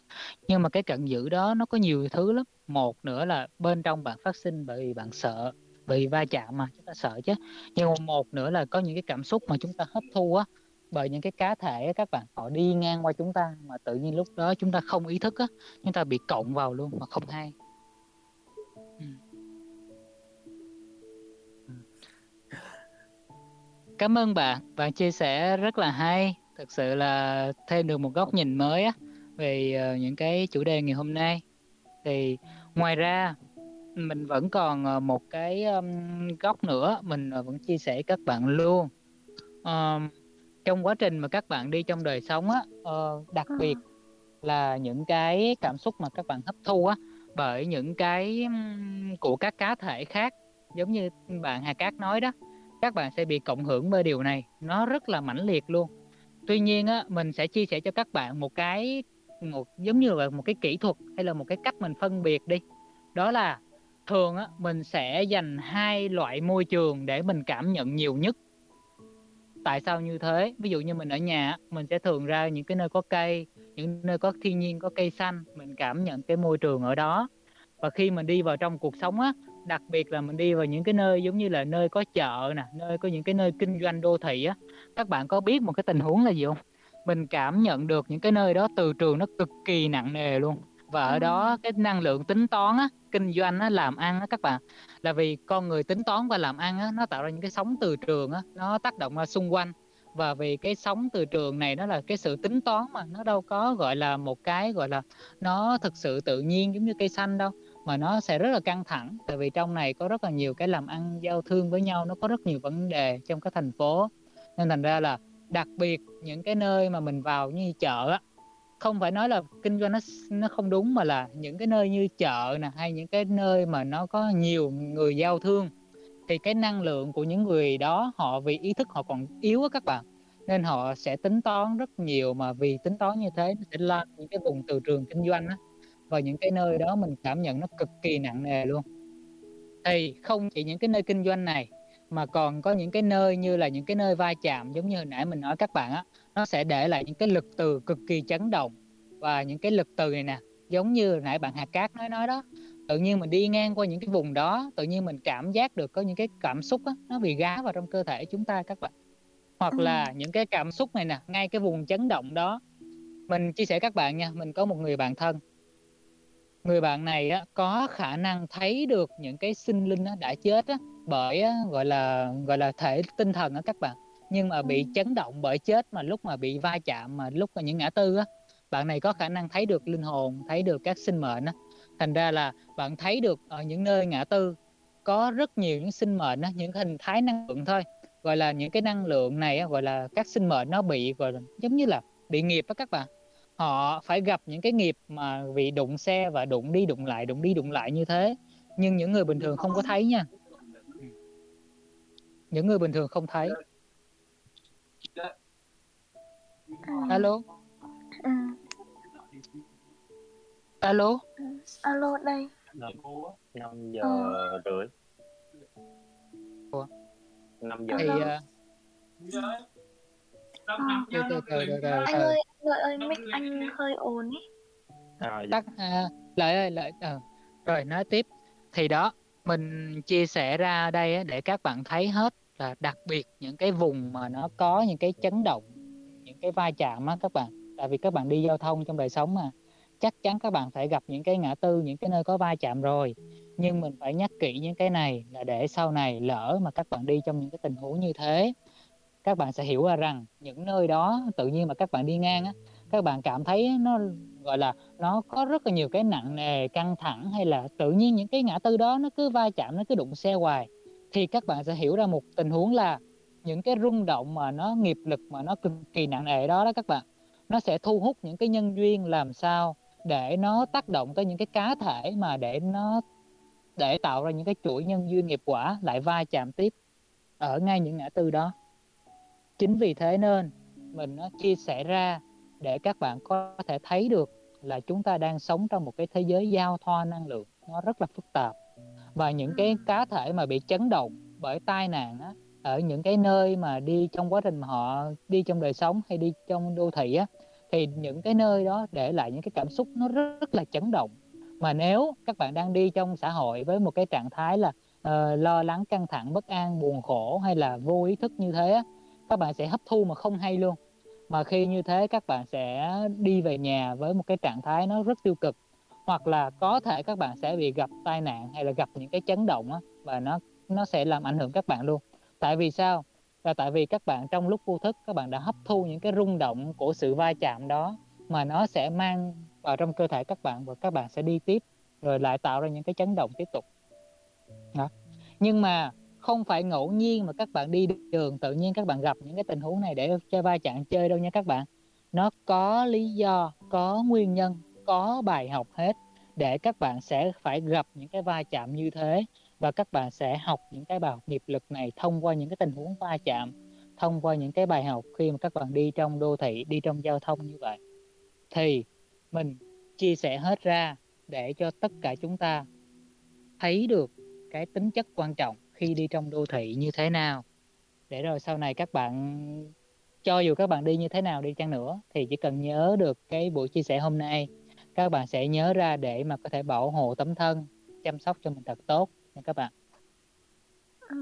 nhưng mà cái giận dữ đó nó có nhiều thứ lắm một nữa là bên trong bạn phát sinh bởi vì bạn sợ bị va chạm mà chúng ta sợ chứ nhưng một nữa là có những cái cảm xúc mà chúng ta hấp thu á bởi những cái cá thể các bạn họ đi ngang qua chúng ta mà tự nhiên lúc đó chúng ta không ý thức á chúng ta bị cộng vào luôn mà không hay ừ. ừ. Cảm ơn bạn, bạn chia sẻ rất là hay, thực sự là thêm được một góc nhìn mới á về ờ, những cái chủ đề ngày hôm nay. Thì ngoài ra mình vẫn còn uh, một cái um, góc nữa mình uh, vẫn chia sẻ các bạn luôn. Um, trong quá trình mà các bạn đi trong đời sống á uh, đặc biệt là những cái cảm xúc mà các bạn hấp thu á bởi những cái của các cá thể khác giống như bạn Hà Cát nói đó các bạn sẽ bị cộng hưởng bởi điều này. Nó rất là mãnh liệt luôn. Tuy nhiên á mình sẽ chia sẻ cho các bạn một cái một giống như là một cái kỹ thuật hay là một cái cách mình phân biệt đi. Đó là thường á, mình sẽ dành hai loại môi trường để mình cảm nhận nhiều nhất. Tại sao như thế? Ví dụ như mình ở nhà mình sẽ thường ra những cái nơi có cây, những nơi có thiên nhiên, có cây xanh, mình cảm nhận cái môi trường ở đó. Và khi mình đi vào trong cuộc sống á, đặc biệt là mình đi vào những cái nơi giống như là nơi có chợ nè, nơi có những cái nơi kinh doanh đô thị á, các bạn có biết một cái tình huống là gì không? Mình cảm nhận được những cái nơi đó từ trường nó cực kỳ nặng nề luôn và ở đó cái năng lượng tính toán á, kinh doanh á, làm ăn á, các bạn. Là vì con người tính toán và làm ăn á, nó tạo ra những cái sóng từ trường á, nó tác động ra xung quanh. Và vì cái sóng từ trường này nó là cái sự tính toán mà nó đâu có gọi là một cái gọi là nó thực sự tự nhiên giống như cây xanh đâu mà nó sẽ rất là căng thẳng. Tại vì trong này có rất là nhiều cái làm ăn giao thương với nhau nó có rất nhiều vấn đề trong các thành phố. Nên thành ra là đặc biệt những cái nơi mà mình vào như chợ á không phải nói là kinh doanh nó nó không đúng, mà là những cái nơi như chợ nè, hay những cái nơi mà nó có nhiều người giao thương, thì cái năng lượng của những người đó, họ vì ý thức họ còn yếu á các bạn. Nên họ sẽ tính toán rất nhiều, mà vì tính toán như thế, nó sẽ lan những cái vùng từ trường kinh doanh á, và những cái nơi đó mình cảm nhận nó cực kỳ nặng nề luôn. Thì không chỉ những cái nơi kinh doanh này, mà còn có những cái nơi như là những cái nơi va chạm, giống như hồi nãy mình nói các bạn á nó sẽ để lại những cái lực từ cực kỳ chấn động. Và những cái lực từ này nè giống như nãy bạn Hà Cát nói nói đó tự nhiên mình đi ngang qua những cái vùng đó tự nhiên mình cảm giác được có những cái cảm xúc á, nó bị gá vào trong cơ thể chúng ta các bạn. Hoặc là ừ. những cái cảm xúc này nè ngay cái vùng chấn động đó. Mình chia sẻ các bạn nha mình có một người bạn thân. Người bạn này á, có khả năng thấy được những cái sinh linh á, đã chết á, bởi á, gọi là gọi là thể tinh thần á các bạn nhưng mà bị ừ. chấn động bởi chết mà lúc mà bị va chạm mà lúc mà những ngã tư á bạn này có khả năng thấy được linh hồn thấy được các sinh mệnh á. Thành ra là bạn thấy được ở những nơi ngã tư có rất nhiều những sinh mệnh á, những hình thái năng lượng thôi. Gọi là những cái năng lượng này á, gọi là các sinh mệnh nó bị gọi là giống như là bị nghiệp á các bạn. Họ phải gặp những cái nghiệp mà vì đụng xe và đụng đi đụng lại đụng đi đụng lại như thế. Nhưng những người bình thường không có thấy nha. Những người bình thường không thấy alo? Ừ. alo? Alo đây. Năm giờ ừ. rưỡi. Năm giờ thì uh, à, từ từ từ từ từ anh ơi lợi ơi mic anh hơi ồn ý. À, tắt à, lợi ơi lợi à, rồi nói tiếp. Thì đó mình chia sẻ ra đây để các bạn thấy hết là đặc biệt những cái vùng mà nó có những cái chấn động, những cái va chạm á các bạn. Tại vì các bạn đi giao thông trong đời sống mà, chắc chắn các bạn phải gặp những cái ngã tư, những cái nơi có va chạm rồi. Nhưng mình phải nhắc kỹ những cái này là để sau này lỡ mà các bạn đi trong những cái tình huống như thế, các bạn sẽ hiểu ra rằng những nơi đó tự nhiên mà các bạn đi ngang á, các bạn cảm thấy nó, gọi là, nó có rất là nhiều cái nặng nề, căng thẳng hay là tự nhiên những cái ngã tư đó nó cứ va chạm, nó cứ đụng xe hoài thì các bạn sẽ hiểu ra một tình huống là những cái rung động mà nó nghiệp lực mà nó cực kỳ nặng nề đó đó các bạn. Nó sẽ thu hút những cái nhân duyên làm sao để nó tác động tới những cái cá thể mà để nó, để tạo ra những cái chuỗi nhân duyên nghiệp quả lại va chạm tiếp ở ngay những ngã tư đó. Chính vì thế nên mình nó chia sẻ ra để các bạn có thể thấy được là chúng ta đang sống trong một cái thế giới giao thoa năng lượng nó rất là phức tạp và những cái cá thể mà bị chấn động bởi tai nạn á, ở những cái nơi mà đi trong quá trình mà họ đi trong đời sống hay đi trong đô thị á thì những cái nơi đó để lại những cái cảm xúc nó rất, rất là chấn động. Mà nếu các bạn đang đi trong xã hội với một cái trạng thái là uh, lo lắng căng thẳng bất an buồn khổ hay là vô ý thức như thế á, các bạn sẽ hấp thu mà không hay luôn. Mà khi như thế các bạn sẽ đi về nhà với một cái trạng thái nó rất tiêu cực hoặc là có thể các bạn sẽ bị gặp tai nạn hay là gặp những cái chấn động á, và nó nó sẽ làm ảnh hưởng các bạn luôn. Tại vì sao? Là tại vì các bạn trong lúc vô thức các bạn đã hấp thu những cái rung động của sự va chạm đó mà nó sẽ mang vào trong cơ thể các bạn và các bạn sẽ đi tiếp rồi lại tạo ra những cái chấn động tiếp tục. Đó. nhưng mà không phải ngẫu nhiên mà các bạn đi đường tự nhiên các bạn gặp những cái tình huống này để cho va chạm chơi đâu nha các bạn. Nó có lý do có nguyên nhân có bài học hết để các bạn sẽ phải gặp những cái va chạm như thế và các bạn sẽ học những cái bài học nghiệp lực này thông qua những cái tình huống va chạm, thông qua những cái bài học khi mà các bạn đi trong đô thị, đi trong giao thông như vậy. Thì mình chia sẻ hết ra để cho tất cả chúng ta thấy được cái tính chất quan trọng khi đi trong đô thị như thế nào. Để rồi sau này các bạn, cho dù các bạn đi như thế nào đi chăng nữa, thì chỉ cần nhớ được cái buổi chia sẻ hôm nay các bạn sẽ nhớ ra để mà có thể bảo hộ tấm thân chăm sóc cho mình thật tốt nha các bạn ừ.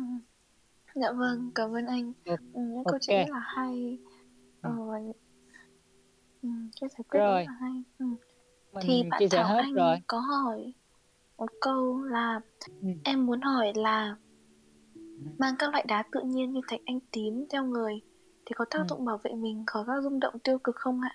dạ vâng cảm ơn anh ừ, những okay. câu chuyện rất là hay ừ. ừ, cái giải quyết rồi. rất là hay ừ. thì bạn chia sẻ Thảo hết anh rồi. có hỏi một câu là ừ. em muốn hỏi là ừ. mang các loại đá tự nhiên như thạch anh tím theo người thì có tác ừ. dụng bảo vệ mình khỏi các rung động tiêu cực không ạ?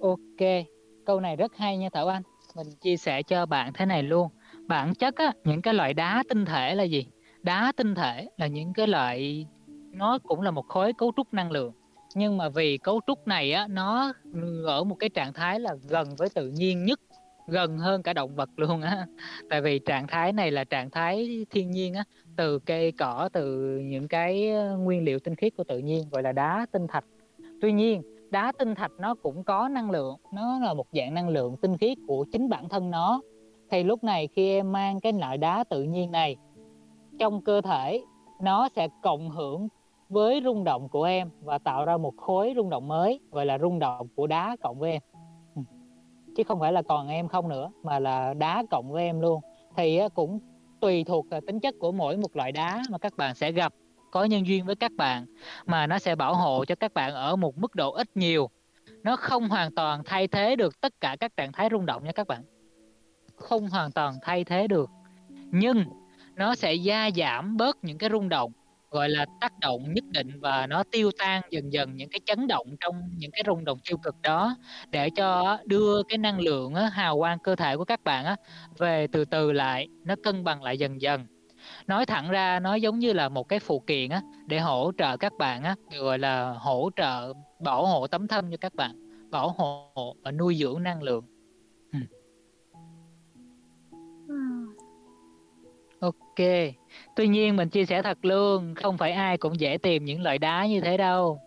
Ok, câu này rất hay nha Thảo Anh. Mình chia sẻ cho bạn thế này luôn. Bản chất á, những cái loại đá tinh thể là gì? Đá tinh thể là những cái loại nó cũng là một khối cấu trúc năng lượng. Nhưng mà vì cấu trúc này á, nó ở một cái trạng thái là gần với tự nhiên nhất gần hơn cả động vật luôn á tại vì trạng thái này là trạng thái thiên nhiên á từ cây cỏ từ những cái nguyên liệu tinh khiết của tự nhiên gọi là đá tinh thạch tuy nhiên đá tinh thạch nó cũng có năng lượng, nó là một dạng năng lượng tinh khiết của chính bản thân nó. Thì lúc này khi em mang cái loại đá tự nhiên này, trong cơ thể nó sẽ cộng hưởng với rung động của em và tạo ra một khối rung động mới, gọi là rung động của đá cộng với em. Ừ. Chứ không phải là còn em không nữa, mà là đá cộng với em luôn. Thì cũng tùy thuộc tính chất của mỗi một loại đá mà các bạn sẽ gặp có nhân duyên với các bạn, mà nó sẽ bảo hộ cho các bạn ở một mức độ ít nhiều. Nó không hoàn toàn thay thế được tất cả các trạng thái rung động nha các bạn. Không hoàn toàn thay thế được, nhưng nó sẽ gia giảm bớt những cái rung động, gọi là tác động nhất định và nó tiêu tan dần dần những cái chấn động trong những cái rung động tiêu cực đó, để cho đưa cái năng lượng hào quang cơ thể của các bạn về từ từ lại, nó cân bằng lại dần dần nói thẳng ra, nó giống như là một cái phụ kiện á, để hỗ trợ các bạn á gọi là hỗ trợ, bảo hộ tấm thân cho các bạn, bảo hộ và nuôi dưỡng năng lượng. Ok, tuy nhiên mình chia sẻ thật luôn, không phải ai cũng dễ tìm những loại đá như thế đâu.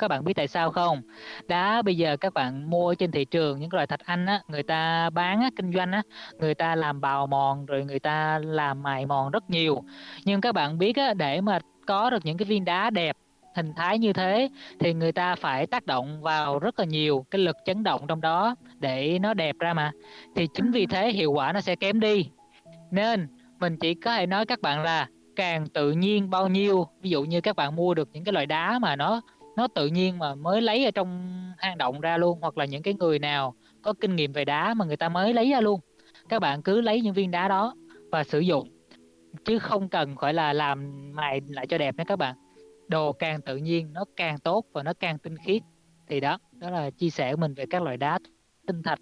Các bạn biết tại sao không? Đá bây giờ các bạn mua trên thị trường những loại thạch anh á, người ta bán á, kinh doanh á, người ta làm bào mòn rồi người ta làm mài mòn rất nhiều. Nhưng các bạn biết á, để mà có được những cái viên đá đẹp hình thái như thế thì người ta phải tác động vào rất là nhiều cái lực chấn động trong đó để nó đẹp ra mà. Thì chính vì thế hiệu quả nó sẽ kém đi. Nên mình chỉ có thể nói các bạn là càng tự nhiên bao nhiêu, ví dụ như các bạn mua được những cái loại đá mà nó nó tự nhiên mà mới lấy ở trong hang động ra luôn, hoặc là những cái người nào có kinh nghiệm về đá mà người ta mới lấy ra luôn. Các bạn cứ lấy những viên đá đó và sử dụng, chứ không cần phải là làm mài lại cho đẹp nữa các bạn. Đồ càng tự nhiên, nó càng tốt và nó càng tinh khiết. Thì đó đó là chia sẻ của mình về các loại đá tinh thạch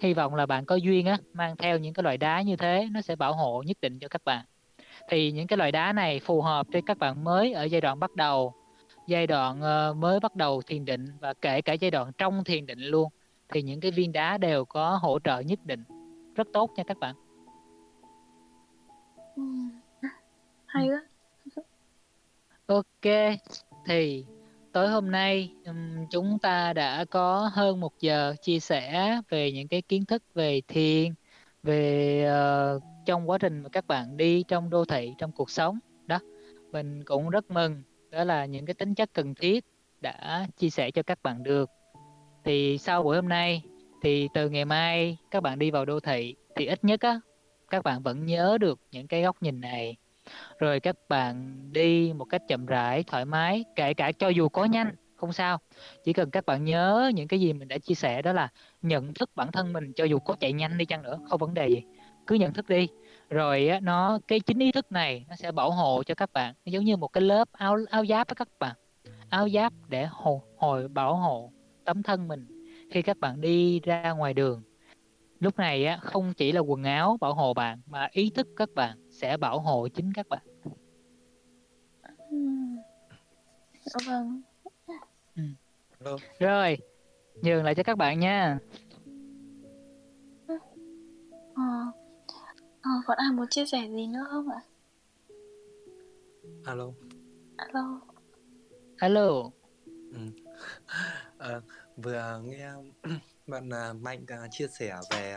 hy vọng là bạn có duyên á mang theo những cái loại đá như thế nó sẽ bảo hộ nhất định cho các bạn. Thì những cái loại đá này phù hợp cho các bạn mới ở giai đoạn bắt đầu. Giai đoạn uh, mới bắt đầu thiền định và kể cả giai đoạn trong thiền định luôn thì những cái viên đá đều có hỗ trợ nhất định. Rất tốt nha các bạn. Ừ. hay quá. Ok thì tối hôm nay chúng ta đã có hơn một giờ chia sẻ về những cái kiến thức về thiền về uh, trong quá trình mà các bạn đi trong đô thị trong cuộc sống. Đó mình cũng rất mừng đó là những cái tính chất cần thiết đã chia sẻ cho các bạn được. Thì sau buổi hôm nay thì từ ngày mai các bạn đi vào đô thị thì ít nhất á các bạn vẫn nhớ được những cái góc nhìn này rồi các bạn đi một cách chậm rãi thoải mái kể cả cho dù có nhanh không sao. Chỉ cần các bạn nhớ những cái gì mình đã chia sẻ đó là nhận thức bản thân mình cho dù có chạy nhanh đi chăng nữa không vấn đề gì. Cứ nhận thức đi. Rồi nó cái chính ý thức này nó sẽ bảo hộ cho các bạn. Nó giống như một cái lớp áo áo giáp với các bạn. Áo giáp để hồi, hồi bảo hộ tấm thân mình khi các bạn đi ra ngoài đường. Lúc này á, không chỉ là quần áo bảo hộ bạn mà ý thức các bạn sẽ bảo hộ chính các bạn. Ừ, dạ vâng. Ừ. rồi nhường lại cho các bạn nha. Ờ, ờ, ờ còn ai muốn chia sẻ gì nữa không ạ? Alo. Alo. Alo. Ừ. à, vừa nghe bạn à, mạnh à, chia sẻ về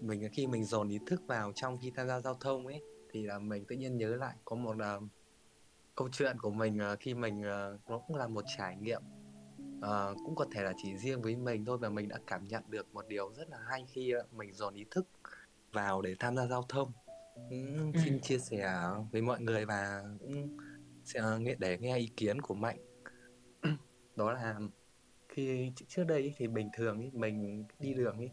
mình khi mình dồn ý thức vào trong khi tham gia giao thông ấy thì là mình tự nhiên nhớ lại có một uh, câu chuyện của mình uh, khi mình uh, nó cũng là một trải nghiệm uh, cũng có thể là chỉ riêng với mình thôi và mình đã cảm nhận được một điều rất là hay khi uh, mình dồn ý thức vào để tham gia giao thông cũng ừ. xin chia sẻ với mọi người và cũng sẽ nghe để nghe ý kiến của mạnh đó là khi trước đây thì bình thường ý, mình đi đường ý,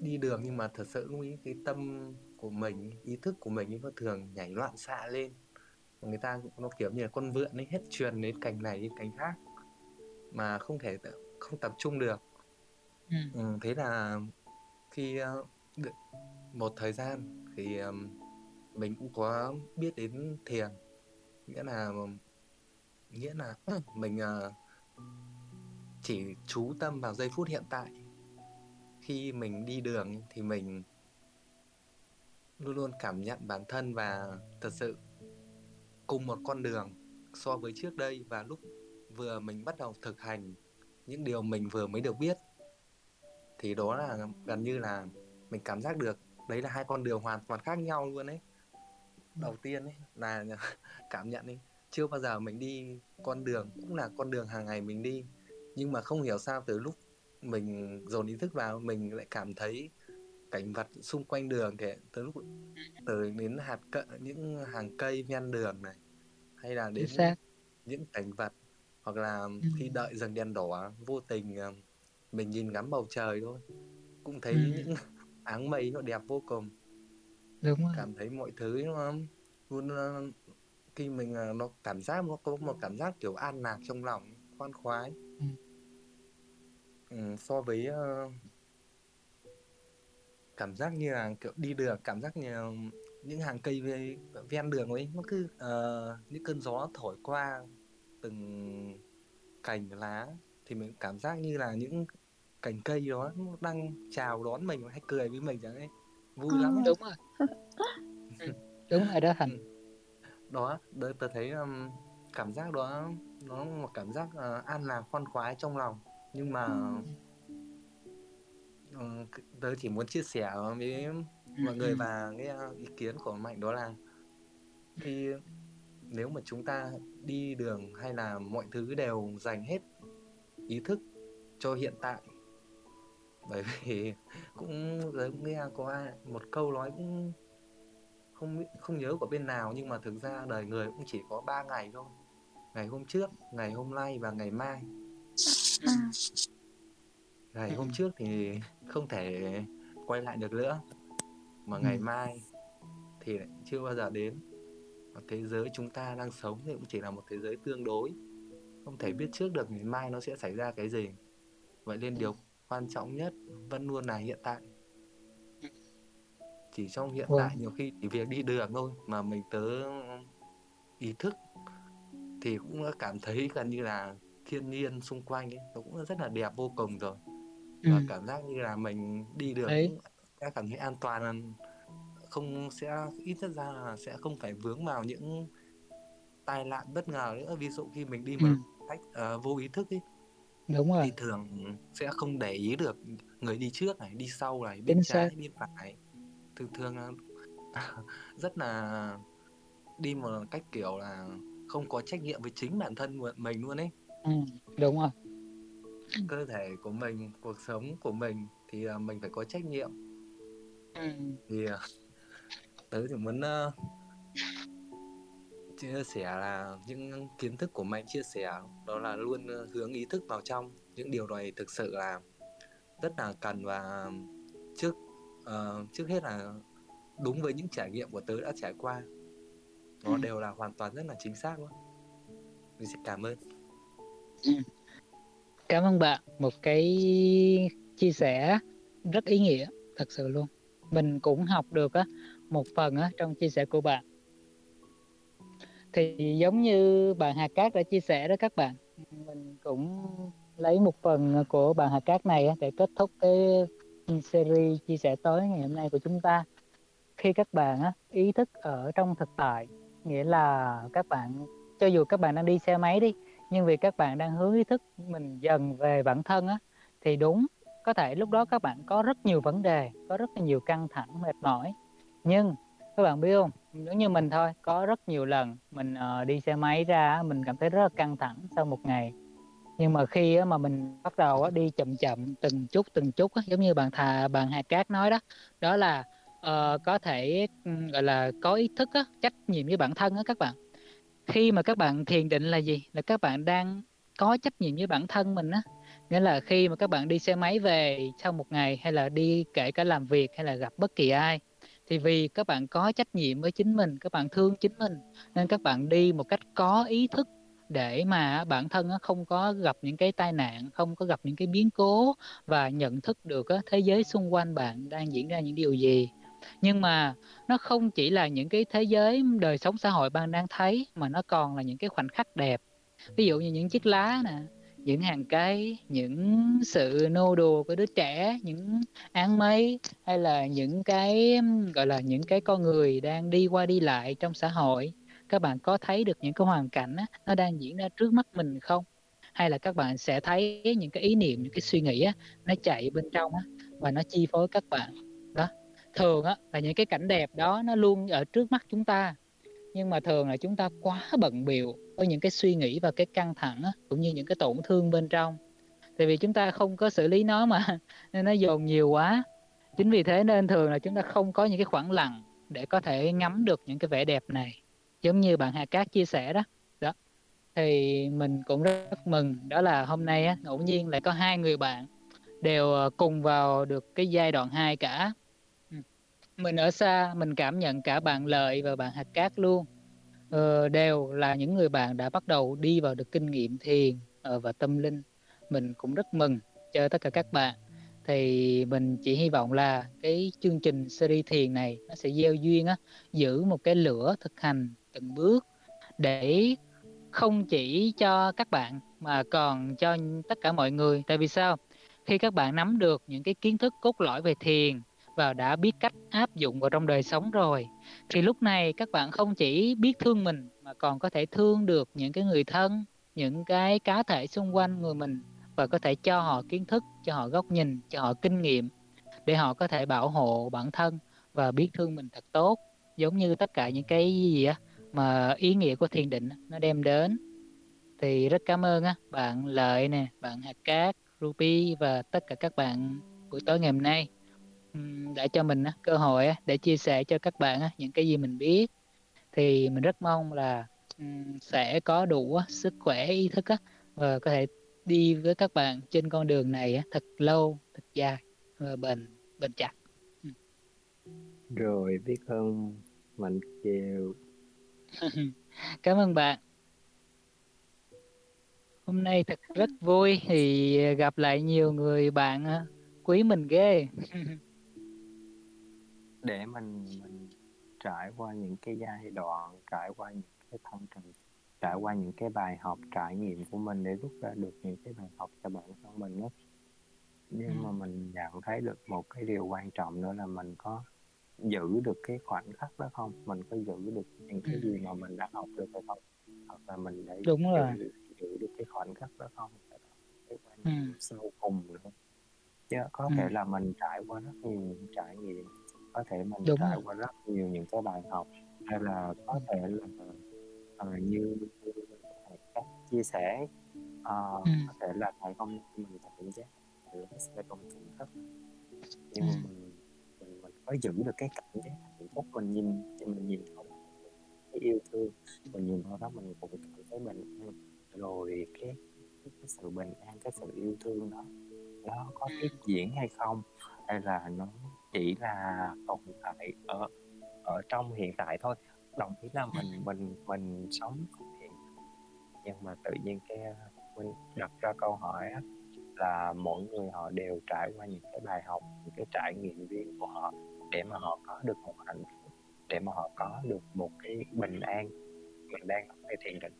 đi đường nhưng mà thật sự lúc ý, cái tâm của mình ý thức của mình nó thường nhảy loạn xạ lên. Người ta nó kiểu như là con vượn ấy hết truyền đến cành này đến cành khác mà không thể không tập trung được. Ừ. Ừ, thế là khi uh, một thời gian thì um, mình cũng có biết đến thiền. Nghĩa là nghĩa là mình uh, chỉ chú tâm vào giây phút hiện tại khi mình đi đường thì mình luôn luôn cảm nhận bản thân và thật sự cùng một con đường so với trước đây và lúc vừa mình bắt đầu thực hành những điều mình vừa mới được biết. Thì đó là gần như là mình cảm giác được đấy là hai con đường hoàn toàn khác nhau luôn ấy. Đầu tiên ấy là cảm nhận ấy chưa bao giờ mình đi con đường cũng là con đường hàng ngày mình đi nhưng mà không hiểu sao từ lúc mình dồn ý thức vào mình lại cảm thấy cảnh vật xung quanh đường kể từ lúc từ đến hạt cỡ những hàng cây ven đường này hay là đến những cảnh vật hoặc là ừ. khi đợi dừng đèn đỏ vô tình ờ, mình nhìn ngắm bầu trời thôi cũng thấy ừ. những áng mây nó đẹp vô cùng đúng rồi. cảm thấy mọi thứ nó luôn ờ, khi mình ờ, nó cảm giác nó có một cảm giác kiểu an lạc trong lòng khoan khoái ừ. Ừ, so với uh, cảm giác như là kiểu đi đường cảm giác như những hàng cây về ven đường ấy nó cứ uh, những cơn gió thổi qua từng cành lá thì mình cảm giác như là những cành cây đó nó đang chào đón mình hay cười với mình chẳng ấy. Vui ừ. lắm đúng rồi. Đúng rồi đó thành đó đấy tớ thấy um, cảm giác đó nó một cảm giác uh, an lạc khoan khoái trong lòng nhưng mà uh, tớ chỉ muốn chia sẻ với mọi người và cái ý kiến của mạnh đó là khi nếu mà chúng ta đi đường hay là mọi thứ đều dành hết ý thức cho hiện tại bởi vì cũng cũng nghe có một câu nói cũng không không nhớ của bên nào nhưng mà thực ra đời người cũng chỉ có 3 ngày thôi ngày hôm trước ngày hôm nay và ngày mai ừ. ngày hôm trước thì không thể quay lại được nữa mà ngày ừ. mai thì lại chưa bao giờ đến. Và thế giới chúng ta đang sống thì cũng chỉ là một thế giới tương đối. Không thể biết trước được ngày mai nó sẽ xảy ra cái gì. Vậy nên điều quan trọng nhất vẫn luôn là hiện tại. Chỉ trong hiện tại nhiều khi chỉ việc đi đường thôi mà mình tớ ý thức thì cũng đã cảm thấy gần như là thiên nhiên xung quanh ấy nó cũng rất là đẹp vô cùng rồi ừ. và cảm giác như là mình đi đường Đấy. đã cảm thấy an toàn không sẽ ít nhất ra là sẽ không phải vướng vào những tai nạn bất ngờ nữa ví dụ khi mình đi mà ừ. cách uh, vô ý thức ấy đúng rồi thì thường sẽ không để ý được người đi trước này đi sau này bên trái bên phải thường thường rất là đi một cách kiểu là không có trách nhiệm với chính bản thân mình luôn ấy ừ, đúng rồi. Cơ thể của mình cuộc sống của mình thì uh, mình phải có trách nhiệm. Ừ. thì uh, tớ thì muốn uh, chia sẻ là những kiến thức của mạnh chia sẻ đó là luôn hướng ý thức vào trong. Những điều này thực sự là rất là cần và trước uh, trước hết là đúng với những trải nghiệm của tớ đã trải qua. Nó ừ. đều là hoàn toàn rất là chính xác luôn. Mình xin cảm ơn ừ. cảm ơn bạn. Một cái chia sẻ rất ý nghĩa, thật sự luôn. Mình cũng học được á, một phần á, trong chia sẻ của bạn. Thì giống như bạn Hà Cát đã chia sẻ đó các bạn, mình cũng lấy một phần của bạn Hà Cát này để kết thúc cái series chia sẻ tối ngày hôm nay của chúng ta. Khi các bạn ý thức ở trong thực tại, nghĩa là các bạn, cho dù các bạn đang đi xe máy đi nhưng vì các bạn đang hướng ý thức mình dần về bản thân á thì đúng có thể lúc đó các bạn có rất nhiều vấn đề có rất là nhiều căng thẳng mệt mỏi. Nhưng các bạn biết không giống như mình thôi có rất nhiều lần mình uh, đi xe máy ra mình cảm thấy rất là căng thẳng sau một ngày. Nhưng mà khi mà mình bắt đầu đi chậm chậm từng chút từng chút giống như bạn thà bạn Hà Cát nói đó đó là uh, có thể gọi là có ý thức á, trách nhiệm với bản thân á các bạn khi mà các bạn thiền định là gì? Là các bạn đang có trách nhiệm với bản thân mình á. Nghĩa là khi mà các bạn đi xe máy về sau một ngày, hay là đi kể cả làm việc, hay là gặp bất kỳ ai, thì vì các bạn có trách nhiệm với chính mình, các bạn thương chính mình, nên các bạn đi một cách có ý thức để mà bản thân không có gặp những cái tai nạn, không có gặp những cái biến cố và nhận thức được thế giới xung quanh bạn đang diễn ra những điều gì nhưng mà nó không chỉ là những cái thế giới đời sống xã hội bạn đang thấy mà nó còn là những cái khoảnh khắc đẹp. Ví dụ như những chiếc lá nè những hàng cây những sự nô đùa của đứa trẻ những áng mây hay là những cái gọi là những cái con người đang đi qua đi lại trong xã hội. Các bạn có thấy được những cái hoàn cảnh á, nó đang diễn ra trước mắt mình không? Hay là các bạn sẽ thấy những cái ý niệm những cái suy nghĩ á, nó chạy bên trong á, và nó chi phối các bạn? Đó thường á là những cái cảnh đẹp đó nó luôn ở trước mắt chúng ta. Nhưng mà thường là chúng ta quá bận biệu với những cái suy nghĩ và cái căng thẳng á, cũng như những cái tổn thương bên trong. Tại vì chúng ta không có xử lý nó mà nên nó dồn nhiều quá. Chính vì thế nên thường là chúng ta không có những cái khoảng lặng để có thể ngắm được những cái vẻ đẹp này. Giống như bạn Hà Cát chia sẻ đó. Đó. Thì mình cũng rất mừng đó là hôm nay á, ngẫu nhiên lại có hai người bạn đều ờ, cùng vào được cái giai đoạn 2 cả mình ở xa mình cảm nhận cả bạn lợi và bạn hạt cát luôn. Ờ, đều là những người bạn đã bắt đầu đi vào được kinh nghiệm thiền ờ, và tâm linh. Mình cũng rất mừng cho tất cả các bạn. Thì mình chỉ hy vọng là cái chương trình series thiền này nó sẽ gieo duyên á giữ một cái lửa thực hành từng bước để không chỉ cho các bạn mà còn cho tất cả mọi người. Tại vì sao? Khi các bạn nắm được những cái kiến thức cốt lõi về thiền và đã biết cách áp dụng vào trong đời sống rồi. Thì lúc này các bạn không chỉ biết thương mình mà còn có thể thương được những cái người thân, những cái cá thể xung quanh người mình và có thể cho họ kiến thức, cho họ góc nhìn, cho họ kinh nghiệm để họ có thể bảo hộ bản thân và biết thương mình thật tốt, giống như tất cả những cái gì á mà ý nghĩa của thiền định nó đem đến. Thì rất cảm ơn á, bạn lợi nè, bạn hạt cát, ruby và tất cả các bạn buổi tối ngày hôm nay để cho mình cơ hội để chia sẻ cho các bạn những cái gì mình biết. Thì mình rất mong là sẽ có đủ sức khỏe ý thức và có thể đi với các bạn trên con đường này thật lâu thật dài và bền bền chặt. Rồi biết ơn mạnh chiều cảm ơn bạn. Hôm nay thật rất vui thì gặp lại nhiều người bạn quý mình ghê để mình mình trải qua những cái giai đoạn trải qua những cái thăng trầm trải qua những cái bài học trải nghiệm của mình để rút ra được những cái bài học cho bản thân mình đó nhưng ừ. mà mình nhận thấy được một cái điều quan trọng nữa là mình có giữ được cái khoảnh khắc đó không mình có giữ được những cái gì mà mình đã học được hay không hoặc là mình đã đúng giữ, rồi giữ được cái khoảnh khắc đó không cái quan ừ. sâu cùng nữa chứ có ừ. thể là mình trải qua rất nhiều trải nghiệm có thể mình Đúng trải qua rất nhiều những cái bài học hay là có thể là uh, như các chia sẻ uh, ừ. có thể là hôm nay mình cảm giác nó sẽ không thưởng thức nhưng ừ. mình, mình mình có giữ được cái cảm giác hạnh phúc mình nhìn mình nhìn không cái yêu thương mình nhìn vào đó mình cũng cảm thấy bình an rồi cái, cái, cái sự bình an cái sự yêu thương đó nó có tiếp diễn hay không? Hay là nó chỉ là tồn tại ở ở trong hiện tại thôi? Đồng ý là mình mình mình sống hiện nhưng mà tự nhiên cái mình đặt ra câu hỏi á, là mỗi người họ đều trải qua những cái bài học những cái trải nghiệm riêng của họ để mà họ có được một hạnh phúc để mà họ có được một cái bình an. Mình đang nói về thiền định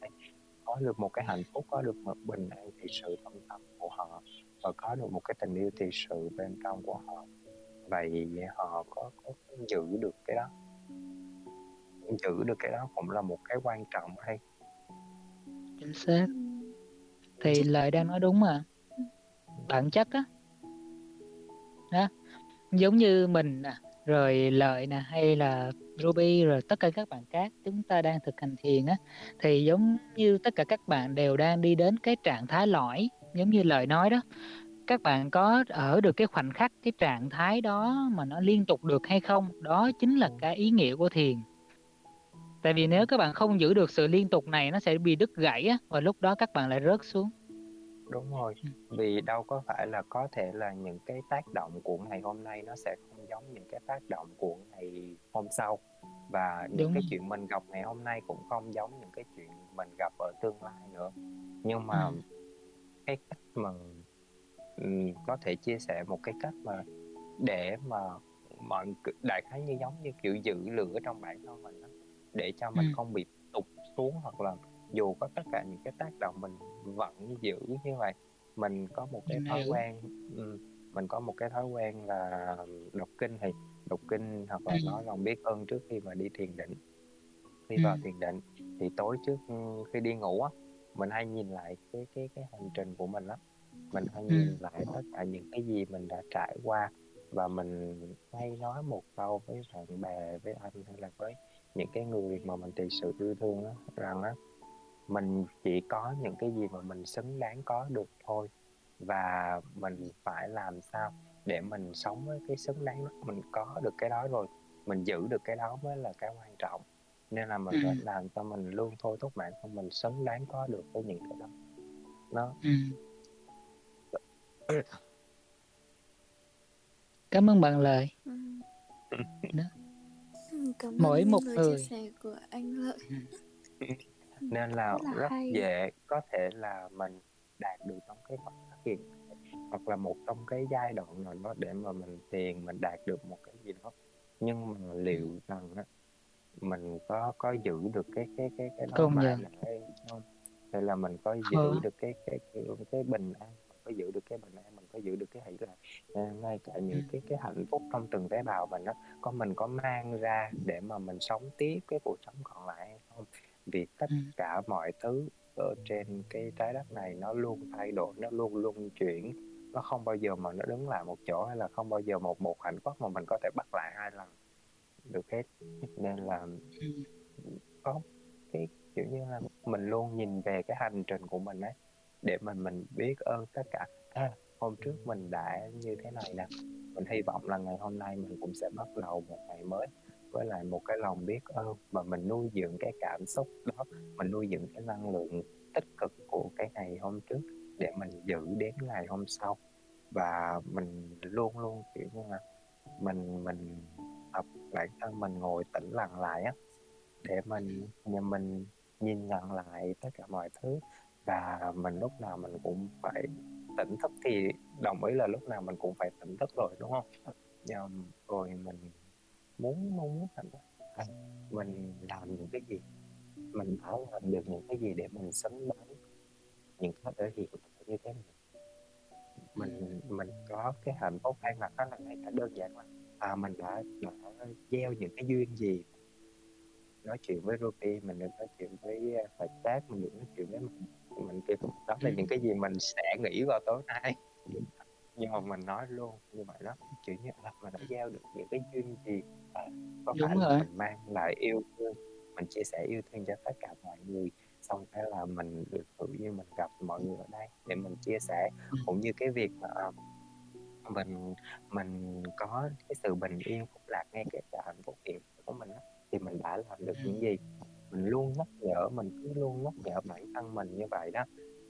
có được một cái hạnh phúc có được một bình an thì sự tâm tâm của họ và có được một cái tình yêu thì sự bên trong của họ. Vậy họ có, có giữ được cái đó. Giữ được cái đó cũng là một cái quan trọng hay? Chính xác. Thì lời đang nói đúng mà. Bản chất á. Đó. Giống như mình nè rồi lợi nè hay là Ruby rồi tất cả các bạn khác chúng ta đang thực hành thiền á thì giống như tất cả các bạn đều đang đi đến cái trạng thái lõi giống như lời nói đó các bạn có ở được cái khoảnh khắc cái trạng thái đó mà nó liên tục được hay không? Đó chính là cái ý nghĩa của thiền. Tại vì nếu các bạn không giữ được sự liên tục này nó sẽ bị đứt gãy á và lúc đó các bạn lại rớt xuống. Đúng rồi vì đâu có phải là có thể là những cái tác động của ngày hôm nay nó sẽ không giống những cái tác động của ngày hôm sau. Và những đúng cái chuyện mình gặp ngày hôm nay cũng không giống những cái chuyện mình gặp ở tương lai nữa. Nhưng mà ừ. Cái cách mà um, có thể chia sẻ một cái cách mà để mà mọi đại khái như giống như kiểu giữ lửa trong bản thân mình đó, để cho mình ừ. không bị tụt xuống hoặc là dù có tất cả những cái tác động mình vẫn giữ như vậy mình có một cái thói quen ừ, mình có một cái thói quen là đọc kinh thì đọc kinh hoặc là ừ. nói lòng biết ơn trước khi mà đi thiền định khi vào thiền định thì tối trước khi đi ngủ á mình hay nhìn lại cái cái cái hành trình của mình á mình hay nhìn lại tất cả những cái gì mình đã trải qua và mình hay nói một câu với bạn bè với anh hay là với những cái người mà mình thực sự yêu thương á rằng á mình chỉ có những cái gì mà mình xứng đáng có được thôi. Và mình phải làm sao để mình sống với cái xứng đáng đó mình có được cái đó rồi mình giữ được cái đó mới là cái quan trọng nên là mình ừ. phải làm cho mình luôn thôi thúc bản thân mình xứng đáng có được với những cái đó. Nó ừ. cảm ơn bạn lời ừ. Cảm mỗi một người chia sẻ của anh lợi. Nên là rất, rất dễ có thể là mình đạt được trong cái khoảnh khắc hiện hoặc là một trong cái giai đoạn nào đó để mà mình tiền mình đạt được một cái gì đó. Nhưng mà liệu rằng á mình có có giữ được cái cái cái cái đó mà lại không? Hay là mình có giữ ừ. được cái cái cái, cái bình an có giữ được cái bình an mình có giữ được cái hỷ lạc. Ngay cả những cái cái hạnh phúc trong từng tế bào mình đó có mình có mang ra để mà mình sống tiếp cái cuộc sống còn lại hay không? Vì tất cả mọi thứ ở trên cái trái đất này nó luôn thay đổi nó luôn luôn chuyển. Nó không bao giờ mà nó đứng lại một chỗ hay là không bao giờ một một hạnh phúc mà mình có thể bắt lại hai lần được hết. Nên là có cái kiểu như là mình luôn nhìn về cái hành trình của mình ấy để mình mình biết ơn tất cả. À, hôm trước mình đã như thế này nè. Mình hy vọng là ngày hôm nay mình cũng sẽ bắt đầu một ngày mới với lại một cái lòng biết ơn mà mình nuôi dưỡng cái cảm xúc đó mình nuôi dưỡng cái năng lượng tích cực của cái ngày hôm trước để mình giữ đến ngày hôm sau. Và mình luôn luôn kiểu như là mình mình tập bản thân mình ngồi tĩnh lặng lại á để mình nhà mình nhìn nhận lại tất cả mọi thứ. Và mình lúc nào mình cũng phải tỉnh thức thì đồng ý là lúc nào mình cũng phải tỉnh thức rồi đúng không? Nhưng rồi mình muốn mong muốn hạnh à, mình làm những cái gì mình đã làm được những cái gì để mình xứng đáng những cái thể hiện như thế này? Mình mình có cái hạnh phúc hay mặt đó là ngay cả đơn giản là à mình đã đã gieo những cái duyên gì? Nói chuyện với Ruby mình được nói chuyện với Phật tác mình được nói chuyện với mình. Mình kêu đó là những cái gì mình sẽ nghĩ vào tối nay. Nhưng mà mình nói luôn như vậy đó kiểu như là mình đã gieo được những cái duyên gì à, có Đúng phải rồi. là mình mang lại yêu thương mình chia sẻ yêu thương cho tất cả mọi người xong cái là mình được tự nhiên mình gặp mọi người ở đây để mình chia sẻ. Cũng như cái việc mà mình mình có cái sự bình yên phúc lạc ngay cái cả hạnh phúc hiện của mình đó, thì mình đã làm được những gì? Mình luôn nhắc nhở mình cứ luôn nhắc nhở bản thân mình như vậy đó.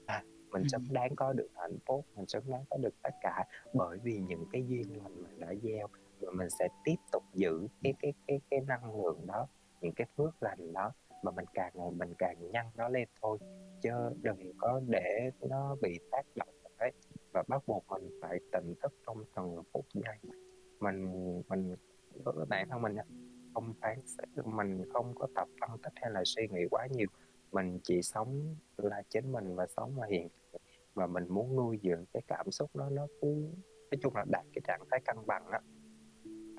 À, mình xứng đáng có được hạnh phúc mình xứng đáng có được tất cả bởi vì những cái duyên lành mình đã gieo và mình sẽ tiếp tục giữ cái cái cái cái năng lượng đó những cái phước lành đó mà mình càng ngày mình càng nhân nó lên thôi chứ đừng có để nó bị tác động đấy và bắt buộc mình phải tỉnh thức trong từng phút giây. Mình mình với bạn thân mình không phán xét mình không có tập phân tích hay là suy nghĩ quá nhiều. Mình chỉ sống là chính mình và sống là hiện và mình muốn nuôi dưỡng cái cảm xúc đó nó cứ nói chung là đạt cái trạng thái cân bằng á.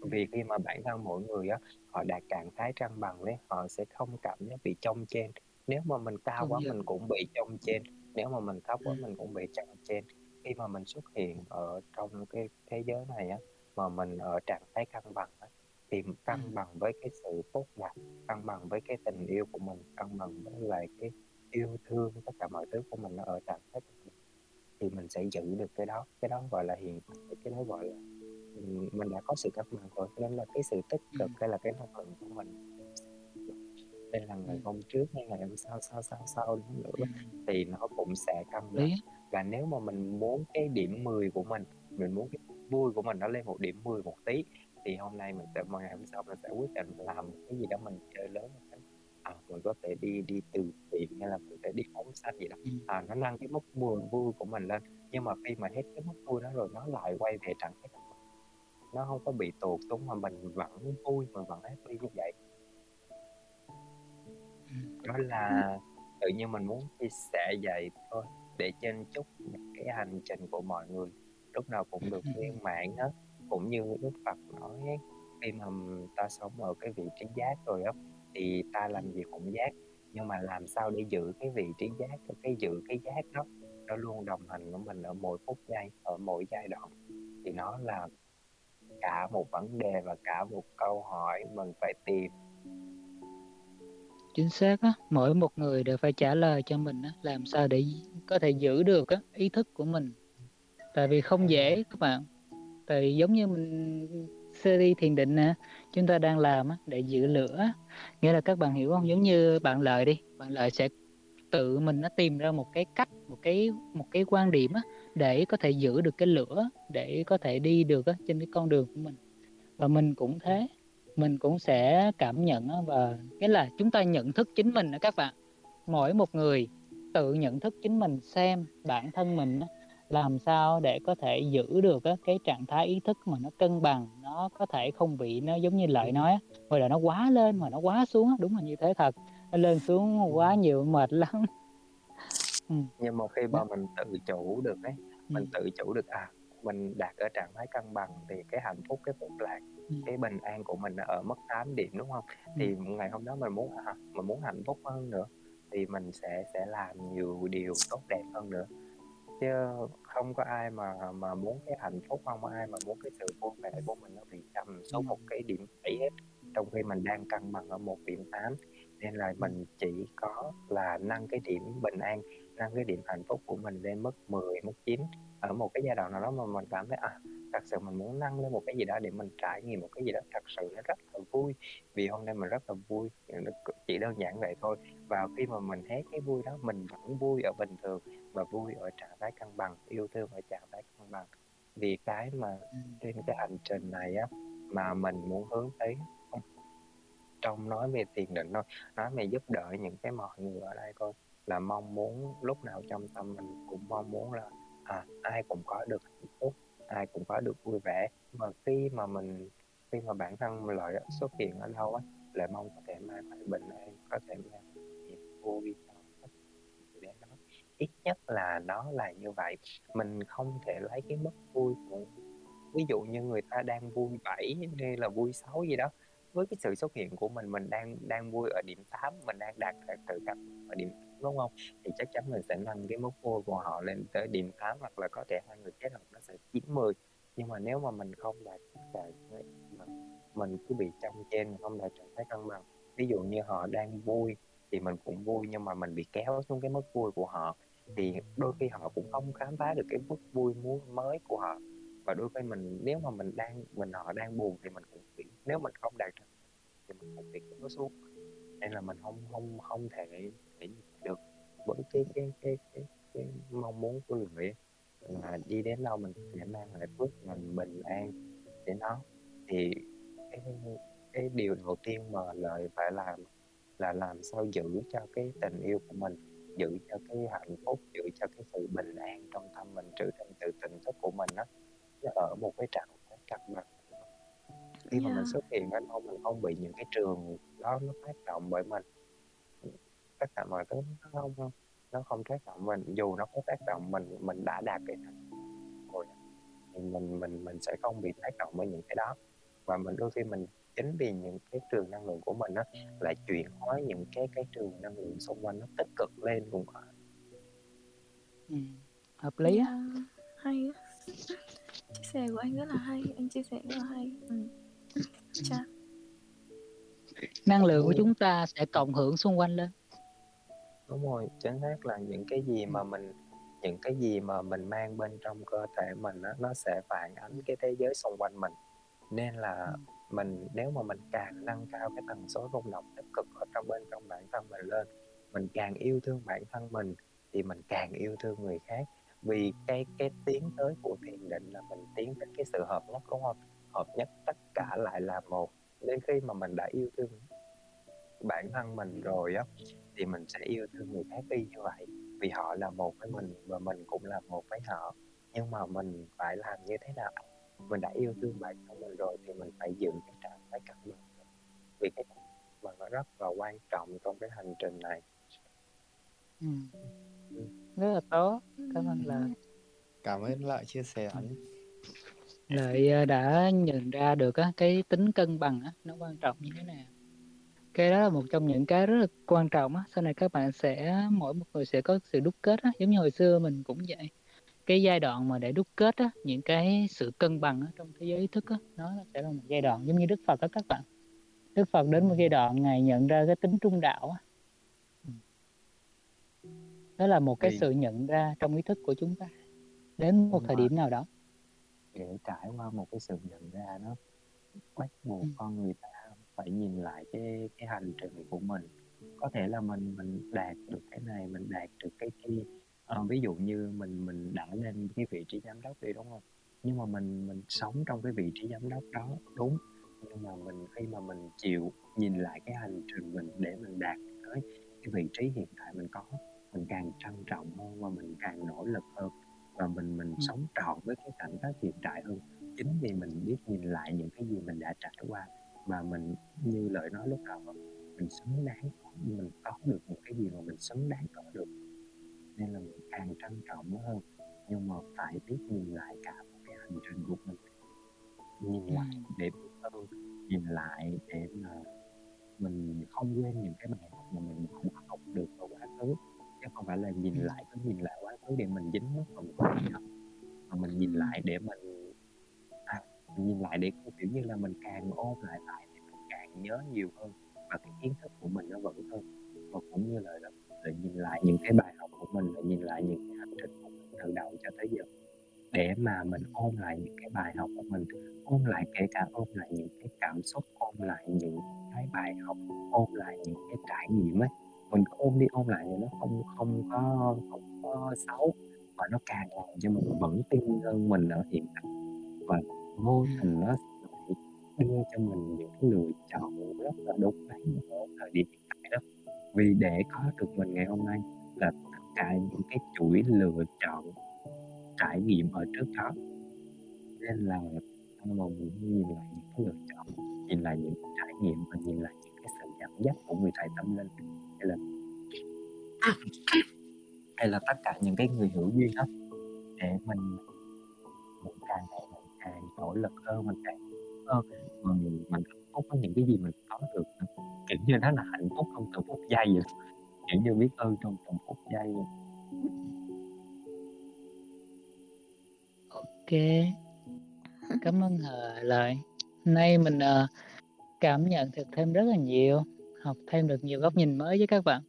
Vì khi mà bản thân mỗi người á họ đạt trạng thái cân bằng đấy họ sẽ không cảm giác bị trông trên nếu mà mình cao quá mình cũng bị trông trên nếu mà mình thấp quá mình cũng bị trông trên khi mà mình xuất hiện ở trong cái thế giới này á mà mình ở trạng thái cân bằng á thì cân bằng với cái sự tốt đẹp cân bằng với cái tình yêu của mình cân bằng với lại cái yêu thương tất cả mọi thứ của mình nó ở trạng thái thì mình sẽ giữ được cái đó. Cái đó gọi là hiện tại cái đó gọi là mình đã có sự cân bằng rồi nên là cái sự tích cực hay là cái năng lượng của mình đây là ngày hôm trước hay ngày hôm sau sau sau sau nữa thì nó cũng sẽ cân bằng và nếu mà mình muốn cái điểm 10 của mình mình muốn cái vui của mình nó lên một điểm 10 một tí thì hôm nay mình sẽ ngày hôm sau mình sẽ quyết định làm cái gì đó mình chơi lớn một cái à, mình có thể đi đi từ thiện hay là mình sẽ đi phóng sách gì đó. À, nó nâng cái mức vui vui của mình lên. Nhưng mà khi mà hết cái mức vui đó rồi nó lại quay về trạng thái nó không có bị tụt xuống mà mình vẫn vui mà vẫn happy như vậy. Đó là tự nhiên mình muốn chia sẻ vậy thôi để trên chúc cái hành trình của mọi người. Lúc nào cũng được viên mãn hết cũng như Đức Phật nói khi mà ta sống ở cái vị trí giác rồi á thì ta làm gì cũng giác. Nhưng mà làm sao để giữ cái vị trí giác cái giữ cái giác đó nó luôn đồng hành với mình ở mỗi phút giây ở mỗi giai đoạn? Thì nó là cả một vấn đề và cả một câu hỏi mình phải tìm chính xác á, mỗi một người đều phải trả lời cho mình á, làm sao để có thể giữ được á, ý thức của mình. Tại vì không dễ các bạn. Tại giống như mình, series thiền định nè chúng ta đang làm á, để giữ lửa nghĩa là các bạn hiểu không? Giống như bạn lợi đi, bạn lợi sẽ tự mình nó tìm ra một cái cách, một cái một cái quan điểm á, để có thể giữ được cái lửa, để có thể đi được á, trên cái con đường của mình. Và mình cũng thế mình cũng sẽ cảm nhận và cái là chúng ta nhận thức chính mình đó các bạn mỗi một người tự nhận thức chính mình xem bản thân mình làm sao để có thể giữ được cái trạng thái ý thức mà nó cân bằng nó có thể không bị nó giống như lợi nói hoặc là nó quá lên mà nó quá xuống đúng là như thế thật nó lên xuống quá nhiều mệt lắm ừ. nhưng mà khi mà mình tự chủ được ấy mình ừ. tự chủ được à mình đạt ở trạng thái cân bằng thì cái hạnh phúc cái phúc lạc ừ. cái bình an của mình ở mức 8 điểm đúng không? Ừ. thì ngày hôm đó mình muốn mình muốn hạnh phúc hơn nữa thì mình sẽ sẽ làm nhiều điều tốt đẹp hơn nữa. Chứ không có ai mà mà muốn cái hạnh phúc không có ai mà muốn cái sự vui vẻ của mình nó bị trầm xuống một cái điểm bảy hết. Trong khi mình đang cân bằng ở một điểm 8 nên là mình chỉ có là nâng cái điểm bình an nâng cái điểm hạnh phúc của mình lên mức 10 mức 9 ở một cái giai đoạn nào đó mà mình cảm thấy à thật sự mình muốn nâng lên một cái gì đó để mình trải nghiệm một cái gì đó thật sự nó rất là vui. Vì hôm nay mình rất là vui chỉ đơn giản vậy thôi. Và khi mà mình hết cái vui đó mình vẫn vui ở bình thường và vui ở trạng thái cân bằng yêu thương ở trạng thái cân bằng. Vì cái mà trên cái hành trình này á mà mình muốn hướng tới trong nói về tiền định thôi nói về giúp đỡ những cái mọi người ở đây thôi là mong muốn lúc nào trong tâm mình cũng mong muốn là à, ai cũng có được hạnh phúc ai cũng có được vui vẻ. Mà khi mà mình khi mà bản thân lợi xuất hiện ở đâu á lại mong có thể mang lại bình an có thể mang niềm vui để nó ít nhất là nó là như vậy. Mình không thể lấy cái mất vui của ví dụ như người ta đang vui bảy hay là vui sáu gì đó với cái sự xuất hiện của mình mình đang đang vui ở điểm 8 mình đang đạt được tự cảm ở điểm đúng không? Thì chắc chắn mình sẽ nâng cái mức vui của họ lên tới điểm 8 hoặc là có thể hai người kết hợp nó sẽ 90 nhưng mà nếu mà mình không đạt cả mình cứ bị trong trên không đạt trạng thái cân bằng, ví dụ như họ đang vui thì mình cũng vui nhưng mà mình bị kéo xuống cái mức vui của họ, thì đôi khi họ cũng không khám phá được cái mức vui muốn mới của họ và đôi khi mình nếu mà mình đang mình họ đang buồn thì mình cũng bị nếu mình không đạt thì mình cũng bị nó xuống. Nên là mình không không không thể thể được với cái cái cái cái, cái mong muốn của người là đi đến đâu mình sẽ mang lại phước mình bình an để nó. Thì cái cái điều đầu tiên mà lợi phải làm là làm sao giữ cho cái tình yêu của mình giữ cho cái hạnh phúc giữ cho cái sự bình an trong tâm mình trữ trong từ tỉnh thức của mình đó ở một cái trạng thái cân bằng khi mà mình xuất hiện ở đâu mình không bị những cái trường đó nó tác động bởi mình. Tất cả mọi thứ nó không nó không tác động mình. Dù nó có tác động mình mình đã đạt cái thành rồi thì mình mình mình sẽ không bị tác động bởi những cái đó. Và mình đôi khi mình chính vì những cái trường năng lượng của mình nó lại chuyển hóa những cái cái trường năng lượng xung quanh nó tích cực lên cũng có ừ. hợp lý á. Hay chia sẻ của anh rất là hay anh chia sẻ rất là hay ừ. Chà. năng lượng của chúng ta sẽ cộng hưởng xung quanh lên đúng rồi chính xác là những cái gì mà mình những cái gì mà mình mang bên trong cơ thể mình đó, nó sẽ phản ánh cái thế giới xung quanh mình nên là ừ. mình nếu mà mình càng nâng cao cái tần số rung động tích cực ở trong bên trong bản thân mình lên mình càng yêu thương bản thân mình thì mình càng yêu thương người khác vì cái cái tiến tới của thiền định là mình tiến đến cái sự hợp nhất đúng không? Hợp nhất tất cả lại là một. Đến khi mà mình đã yêu thương bản thân mình rồi á thì mình sẽ yêu thương người khác y như vậy. Vì họ là một với mình và mình cũng là một với họ. Nhưng mà mình phải làm như thế nào? Mình đã yêu thương bản thân mình rồi thì mình phải giữ cái trạng thái cân bằng. Vì cái mà nó rất là quan trọng trong cái hành trình này. Ừ. Rất là tốt. Cảm ơn lợi. Cảm ơn lợi chia sẻ lợi ờ, đã nhận ra được cái tính cân bằng nó quan trọng như thế nào. Cái đó là một trong những cái rất là quan trọng á. Sau này các bạn sẽ mỗi một người sẽ có sự đúc kết á. Giống như hồi xưa mình cũng vậy. Cái giai đoạn mà để đúc kết á những cái sự cân bằng á, trong thế giới ý thức á nó sẽ là một giai đoạn giống như đức phật đó các bạn. Đức phật đến một giai đoạn ngài nhận ra cái tính trung đạo á đó là một cái sự nhận ra trong ý thức của chúng ta đến một thời điểm nào đó. Để trải qua một cái sự nhận ra nó bắt buộc ừ. con người ta phải nhìn lại cái cái hành trình của mình. Có thể là mình mình đạt được cái này mình đạt được cái kia. À, ví dụ như mình mình đã lên cái vị trí giám đốc đi đúng không? Nhưng mà mình mình sống trong cái vị trí giám đốc đó đúng. Nhưng mà mình khi mà mình chịu nhìn lại cái hành trình mình để mình đạt tới cái vị trí hiện tại mình có mình càng trân trọng hơn và mình càng nỗ lực hơn và mình mình ừ. sống trọn với cái cảnh giác hiện tại hơn. Chính vì mình biết nhìn lại những cái gì mình đã trải qua mà mình như lời nói lúc đầu mình xứng đáng mình có được những cái gì mà mình xứng đáng có được. Nên là mình càng trân trọng hơn nhưng mà phải biết nhìn lại cả một cái hành trình của mình. Nhìn lại để biết ơn nhìn lại để mà mình không quên những cái bài học mà mình đã học được ở quá khứ chứ không phải là nhìn lại cứ nhìn lại quá khứ để mình dính mất vào một học mà mình nhìn lại để mình nhìn lại để kiểu như là mình càng ôn lại lại thì mình càng nhớ nhiều hơn và cái kiến thức của mình nó vẫn hơn. Và cũng như là là nhìn lại những cái bài học của mình là nhìn lại những cái hành trình của mình từ đầu cho tới giờ. Để mà mình ôn lại những cái bài học của mình ôn lại kể cả ôn lại những cái cảm xúc ôn lại những cái bài học ôn lại những cái trải nghiệm ấy mình ôn đi ôn lại thì nó không không có không có xấu mà nó càng làm cho mình vẫn tin hơn mình ở hiện tại. Và vô tình nó đưa cho mình những cái lựa chọn rất là đúng đắn ở thời điểm hiện tại đó. Vì để có được mình ngày hôm nay là tất cả những cái chuỗi lựa chọn trải nghiệm ở trước đó. Nên là mà mình nhìn lại những cái lựa chọn nhìn lại những trải nghiệm và nhìn lại những cái sự dẫn dắt của người thầy tâm linh hay là hay là tất cả những cái người hữu duyên đó để mình mình càng ngày càng nỗ lực hơn mình càng hơn mình mình hạnh phúc với những cái gì mình có được kiểu như nó là hạnh phúc trong từng phút giây vậy. Kiểu như biết ơn trong từng phút giây vậy. ok. Cảm ơn hờ lời nay mình uh, cảm nhận được thêm rất là nhiều học thêm được nhiều góc nhìn mới với các bạn.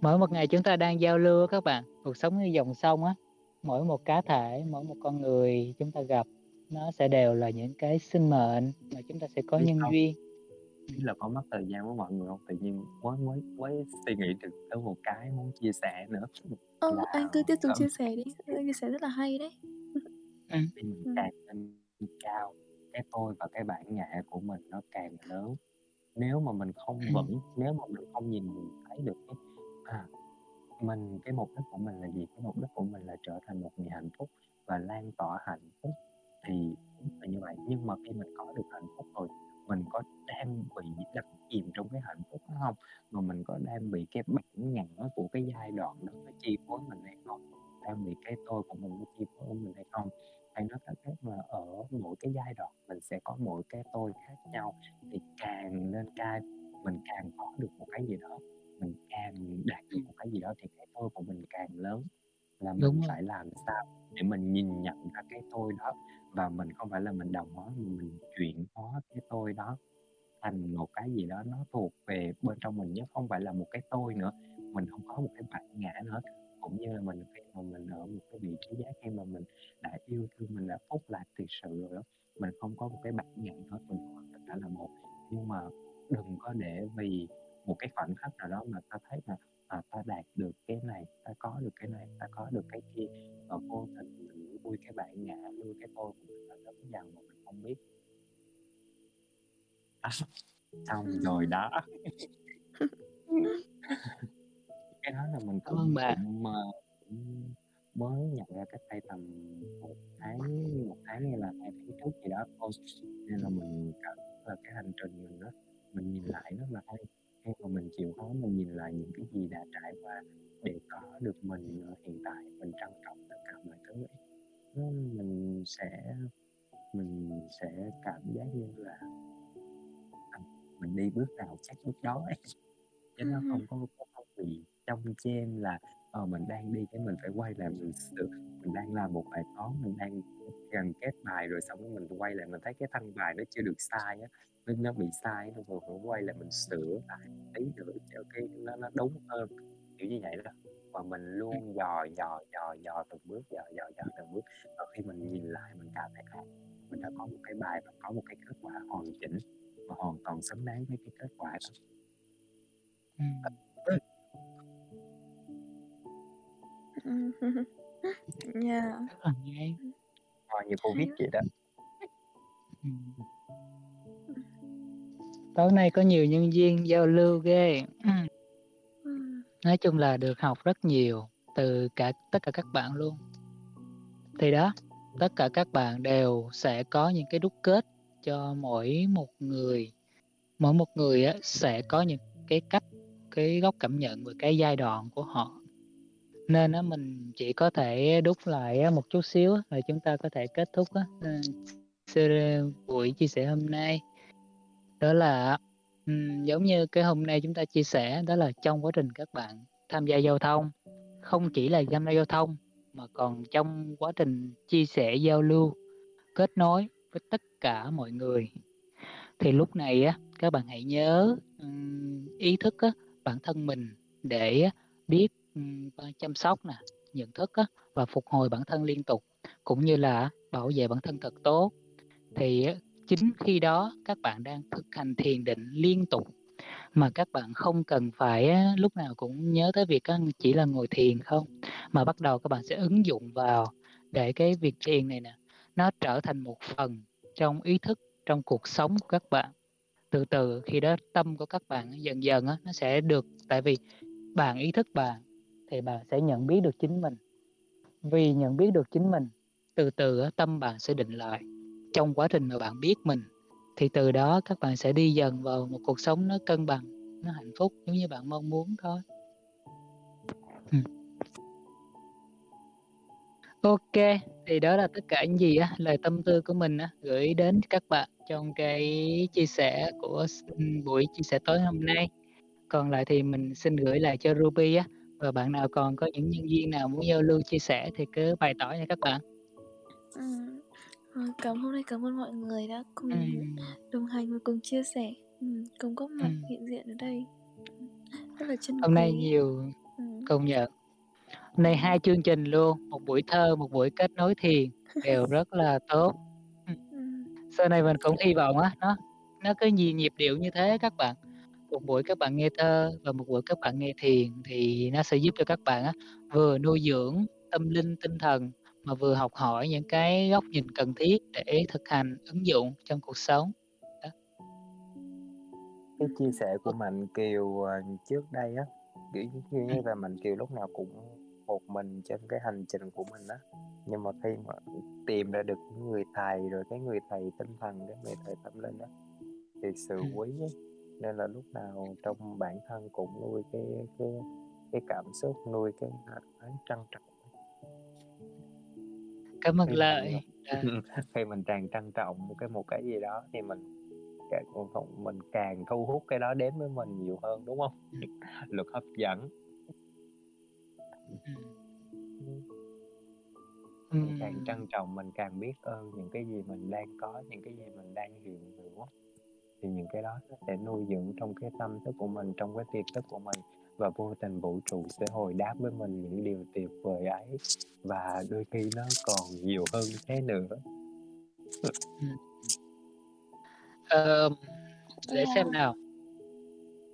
Mỗi một ngày chúng ta đang giao lưu các bạn cuộc sống như dòng sông á. Mỗi một cá thể mỗi một con người chúng ta gặp nó sẽ đều là những cái sinh mệnh mà chúng ta sẽ có nhân không? duyên. Ý là có mất thời gian với mọi người không? Tự nhiên mới mới mới suy nghĩ được tới một cái muốn chia sẻ nữa. Ờ, là anh cứ tiếp tục chia sẻ đi anh chia sẻ rất là hay đấy. Ừ. mình ừ. càng lên cao cái tôi và cái bản ngã của mình nó càng lớn nếu mà mình không vững nếu mà mình không nhìn thấy được cái à, mình cái mục đích của mình là gì cái mục đích của mình là trở thành một người hạnh phúc và lan tỏa hạnh phúc thì là như vậy. Nhưng mà khi mình có được hạnh phúc rồi mình có đang bị đắm chìm trong cái hạnh phúc đó không? Mà mình có đang bị cái bản ngã của cái giai đoạn đó nó chi phối mình hay không? Đang bị cái tôi của mình nó chi phối mình hay không hay nói cách khác là ở mỗi cái giai đoạn mình sẽ có mỗi cái tôi khác nhau thì càng lên cao mình càng có được một cái gì đó mình càng đạt được một cái gì đó thì cái tôi của mình càng lớn là mình Đúng phải làm sao để mình nhìn nhận ra cái tôi đó và mình không phải là mình đồng hóa mình chuyển hóa cái tôi đó thành một cái gì đó nó thuộc về bên trong mình nhất không phải là một cái tôi nữa. Mình không có một cái bản ngã nữa cũng như là mình khi mà mình ở một cái vị trí giá khi mà mình đã yêu thương mình đã phúc lạc thiệt sự rồi đó mình không có một cái bản ngã nữa mình hoàn tất cả là một. Nhưng mà đừng có để vì một cái khoảnh khắc nào đó mà ta thấy là à, ta đạt được cái này ta có được cái này ta có được cái kia và vô tình mình nuôi cái bản ngã nuôi cái tôi của mình là lớn dần mà mình không biết. À, xong rồi đó cái đó là mình cũng, cũng mà mới nhận ra cách đây tầm một tháng một tháng hay là hai tháng trước gì đó thôi nên là mình cảm là cái hành trình mình đó mình nhìn lại rất là hay. Khi mà mình chịu khó mình nhìn lại những cái gì đã trải qua để có được mình hiện tại mình trân trọng tất cả mọi thứ ấy mình sẽ mình sẽ cảm giác như là à, mình đi bước nào chắc bước đó ấy. Chứ nó không có không bị trong chen là ờ, mình đang đi cái mình phải quay lại mình sửa mình đang làm một bài toán mình đang gần kết bài rồi xong mình quay lại mình thấy cái thanh bài nó chưa được sai á nó, nó bị sai rồi phải quay lại mình sửa lại tí nữa cho cái nó nó đúng hơn kiểu như vậy đó. Và mình luôn dò dò dò dò từng bước dò dò dò từng bước. Và khi mình nhìn lại mình cảm thấy là mình đã có một cái bài và có một cái kết quả hoàn chỉnh và hoàn toàn xứng đáng với cái kết quả đó Yeah. Rất là hay. Như cô viết vậy đó. Tối nay có nhiều nhân viên giao lưu ghê. Nói chung là được học rất nhiều từ cả tất cả các bạn luôn. Thì đó, tất cả các bạn đều sẽ có những cái đúc kết cho mỗi một người. Mỗi một người á, sẽ có những cái cách, cái góc cảm nhận và cái giai đoạn của họ nên á mình chỉ có thể đúc lại một chút xíu rồi chúng ta có thể kết thúc á. Ờ, series buổi chia sẻ hôm nay. Đó là giống như cái hôm nay chúng ta chia sẻ đó là trong quá trình các bạn tham gia giao thông. Không chỉ là tham gia giao thông mà còn trong quá trình chia sẻ giao lưu kết nối với tất cả mọi người. Thì lúc này á các bạn hãy nhớ ý thức á, bản thân mình để biết chăm sóc nè, nhận thức á, và phục hồi bản thân liên tục cũng như là bảo vệ bản thân thật tốt. Thì chính khi đó các bạn đang thực hành thiền định liên tục mà các bạn không cần phải lúc nào cũng nhớ tới việc chỉ là ngồi thiền không mà bắt đầu các bạn sẽ ứng dụng vào để cái việc thiền này nè nó trở thành một phần trong ý thức trong cuộc sống của các bạn. Từ từ khi đó tâm của các bạn dần dần nó sẽ được tại vì bạn ý thức bạn thì bạn sẽ nhận biết được chính mình. Vì nhận biết được chính mình, từ từ tâm bạn sẽ định lại. Trong quá trình mà bạn biết mình, thì từ đó các bạn sẽ đi dần vào một cuộc sống nó cân bằng, nó hạnh phúc, giống như bạn mong muốn thôi. Ừ. ok, thì đó là tất cả những gì á, lời tâm tư của mình á, gửi đến các bạn trong cái chia sẻ của buổi chia sẻ tối hôm nay. Còn lại thì mình xin gửi lại cho Ruby á và bạn nào còn có những nhân viên nào muốn giao lưu chia sẻ thì cứ bày tỏ nha các bạn ừ. cảm hôm nay cảm ơn mọi người đã cùng ừ. đồng hành và cùng chia sẻ ừ. cùng góp mặt ừ. hiện diện ở đây rất là chân hôm nay nhiều ừ. công nhận hôm nay hai chương trình luôn một buổi thơ một buổi kết nối thiền đều rất là tốt ừ. sau này mình cũng hy vọng á nó nó cứ nhịp nhịp điệu như thế các bạn một buổi các bạn nghe thơ và một buổi các bạn nghe thiền thì nó sẽ giúp cho các bạn á, vừa nuôi dưỡng tâm linh tinh thần mà vừa học hỏi những cái góc nhìn cần thiết để thực hành ứng dụng trong cuộc sống đó. cái chia sẻ của mạnh kiều ờ, trước đây á kiểu như là mạnh kiều lúc nào cũng một mình trên cái hành trình của mình á nhưng mà khi mà tìm ra được người thầy rồi cái người thầy tinh thần cái người thầy tâm linh á thì sự quý ấy. Nên là lúc nào trong bản thân cũng nuôi cái cái cái cảm xúc nuôi cái ánh trân trọng cảm ơn lợi à. khi mình càng trân trọng một cái một cái gì đó thì mình mình càng thu hút cái đó đến với mình nhiều hơn đúng không? Luật hấp dẫn. Mình càng trân trọng mình càng biết ơn những cái gì mình đang có những cái gì mình đang hiện hữu thì những cái đó nó sẽ nuôi dưỡng trong cái tâm thức của mình trong cái tiềm thức của mình và vô tình vũ trụ sẽ hồi đáp với mình những điều tuyệt vời ấy và đôi khi nó còn nhiều hơn thế nữa. Ờ, để xem nào.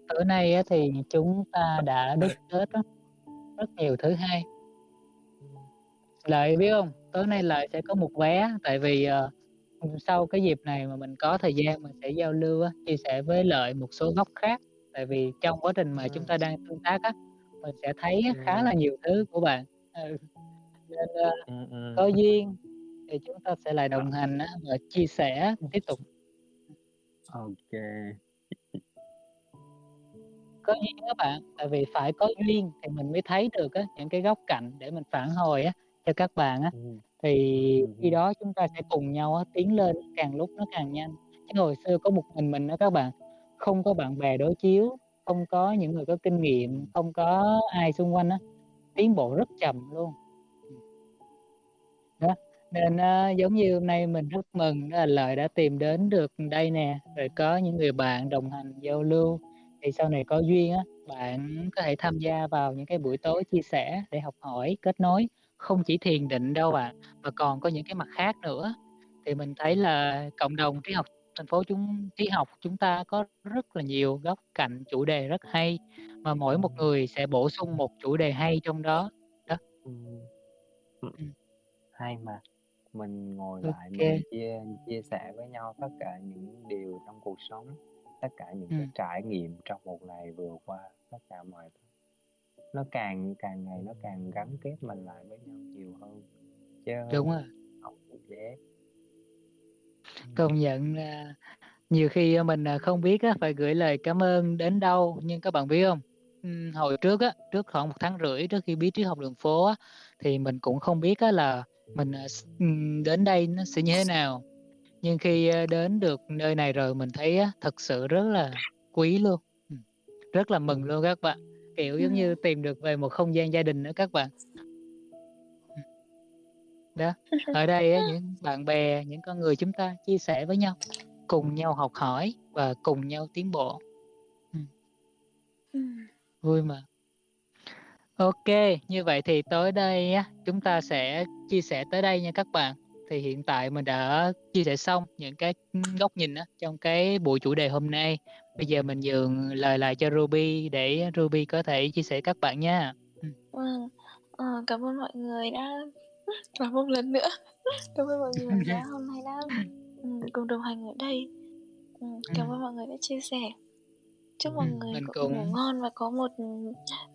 Tối nay á, thì chúng ta đã đúc kết rất, rất nhiều thứ hay. Lợi biết không? Tối nay lợi sẽ có một vé tại vì uh, sau cái dịp này mà mình có thời gian mình sẽ giao lưu á, chia sẻ với lợi một số góc khác. Tại vì trong quá trình mà chúng ta đang tương tác á mình sẽ thấy khá là nhiều thứ của bạn. Ừ. nên uh, có duyên thì chúng ta sẽ lại đồng hành á, và chia sẻ tiếp tục. Ok. Có duyên các bạn tại vì phải có duyên thì mình mới thấy được á, những cái góc cạnh để mình phản hồi á, cho các bạn á thì khi đó chúng ta sẽ cùng nhau á, tiến lên càng lúc nó càng nhanh. Chứ hồi xưa có một mình mình đó các bạn không có bạn bè đối chiếu không có những người có kinh nghiệm không có ai xung quanh á tiến bộ rất chậm luôn. Đó nên uh, giống như hôm nay mình rất mừng là lợi đã tìm đến được đây nè rồi có những người bạn đồng hành giao lưu. Thì sau này có duyên á bạn có thể tham gia vào những cái buổi tối chia sẻ để học hỏi kết nối không chỉ thiền định đâu bạn mà còn có những cái mặt khác nữa. Thì mình thấy là cộng đồng trí học thành phố chúng trí học chúng ta có rất là nhiều góc cạnh chủ đề rất hay mà mỗi một người sẽ bổ sung một chủ đề hay trong đó đó. Ừ. hay mà. Mình ngồi okay. lại mình chia chia sẻ với nhau tất cả những điều trong cuộc sống tất cả những ừ. cái trải nghiệm trong một ngày vừa qua tất cả mọi thứ nó càng càng ngày nó càng gắn kết mình lại với nhau nhiều hơn chứ đúng rồi. không dễ. Công nhận là nhiều khi mình à, không biết phải gửi lời cảm ơn đến đâu nhưng các bạn biết không? Hồi trước á trước khoảng một tháng rưỡi trước khi biết triết học đường phố á, thì mình cũng không biết á, là mình à, đến đây nó sẽ như thế nào. Nhưng khi à, đến được nơi này rồi mình thấy á, thật sự rất là quý luôn. Rất là mừng luôn các bạn kiểu giống như tìm được về một không gian gia đình nữa các bạn. Đó ở đây những bạn bè những con người chúng ta chia sẻ với nhau cùng nhau học hỏi và cùng nhau tiến bộ. Vui mà. Ok như vậy thì tối đây chúng ta sẽ chia sẻ tới đây nha các bạn. Thì hiện tại mình đã chia sẻ xong những cái góc nhìn á, trong cái buổi chủ đề hôm nay bây giờ mình nhường lời lại cho Ruby để Ruby có thể chia sẻ các bạn nha. Ừ. Vâng, à, cảm ơn mọi người đã và một lần nữa. Cảm ơn mọi người đã hôm nay đã um, cùng đồng hành ở đây. Um, cảm ơn mọi người đã chia sẻ. Chúc mọi người Mình cũng ngủ ngon và có một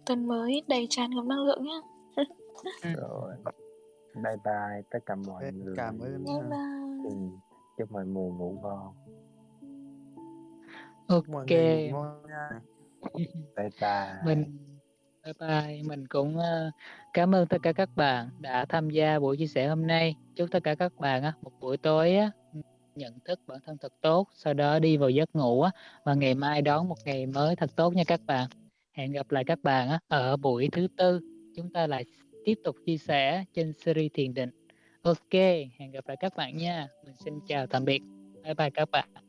tuần mới đầy tràn ngập năng lượng nhé rồi. Bye bye tất cả mọi người. cảm ơn bye bye. Ừ, chúc mọi người ngủ ngon ok. bye bye. Mình bye bye. Mình cũng uh, cảm ơn tất cả các bạn đã tham gia buổi chia sẻ hôm nay. Chúc tất cả các bạn uh, một buổi tối uh, nhận thức bản thân thật tốt sau đó đi vào giấc ngủ uh, và ngày mai đón một ngày mới thật tốt nha các bạn. Hẹn gặp lại các bạn uh, ở buổi thứ tư. Chúng ta lại tiếp tục chia sẻ trên series thiền định. Ok hẹn gặp lại các bạn nha. Mình xin chào tạm biệt. Bye bye các bạn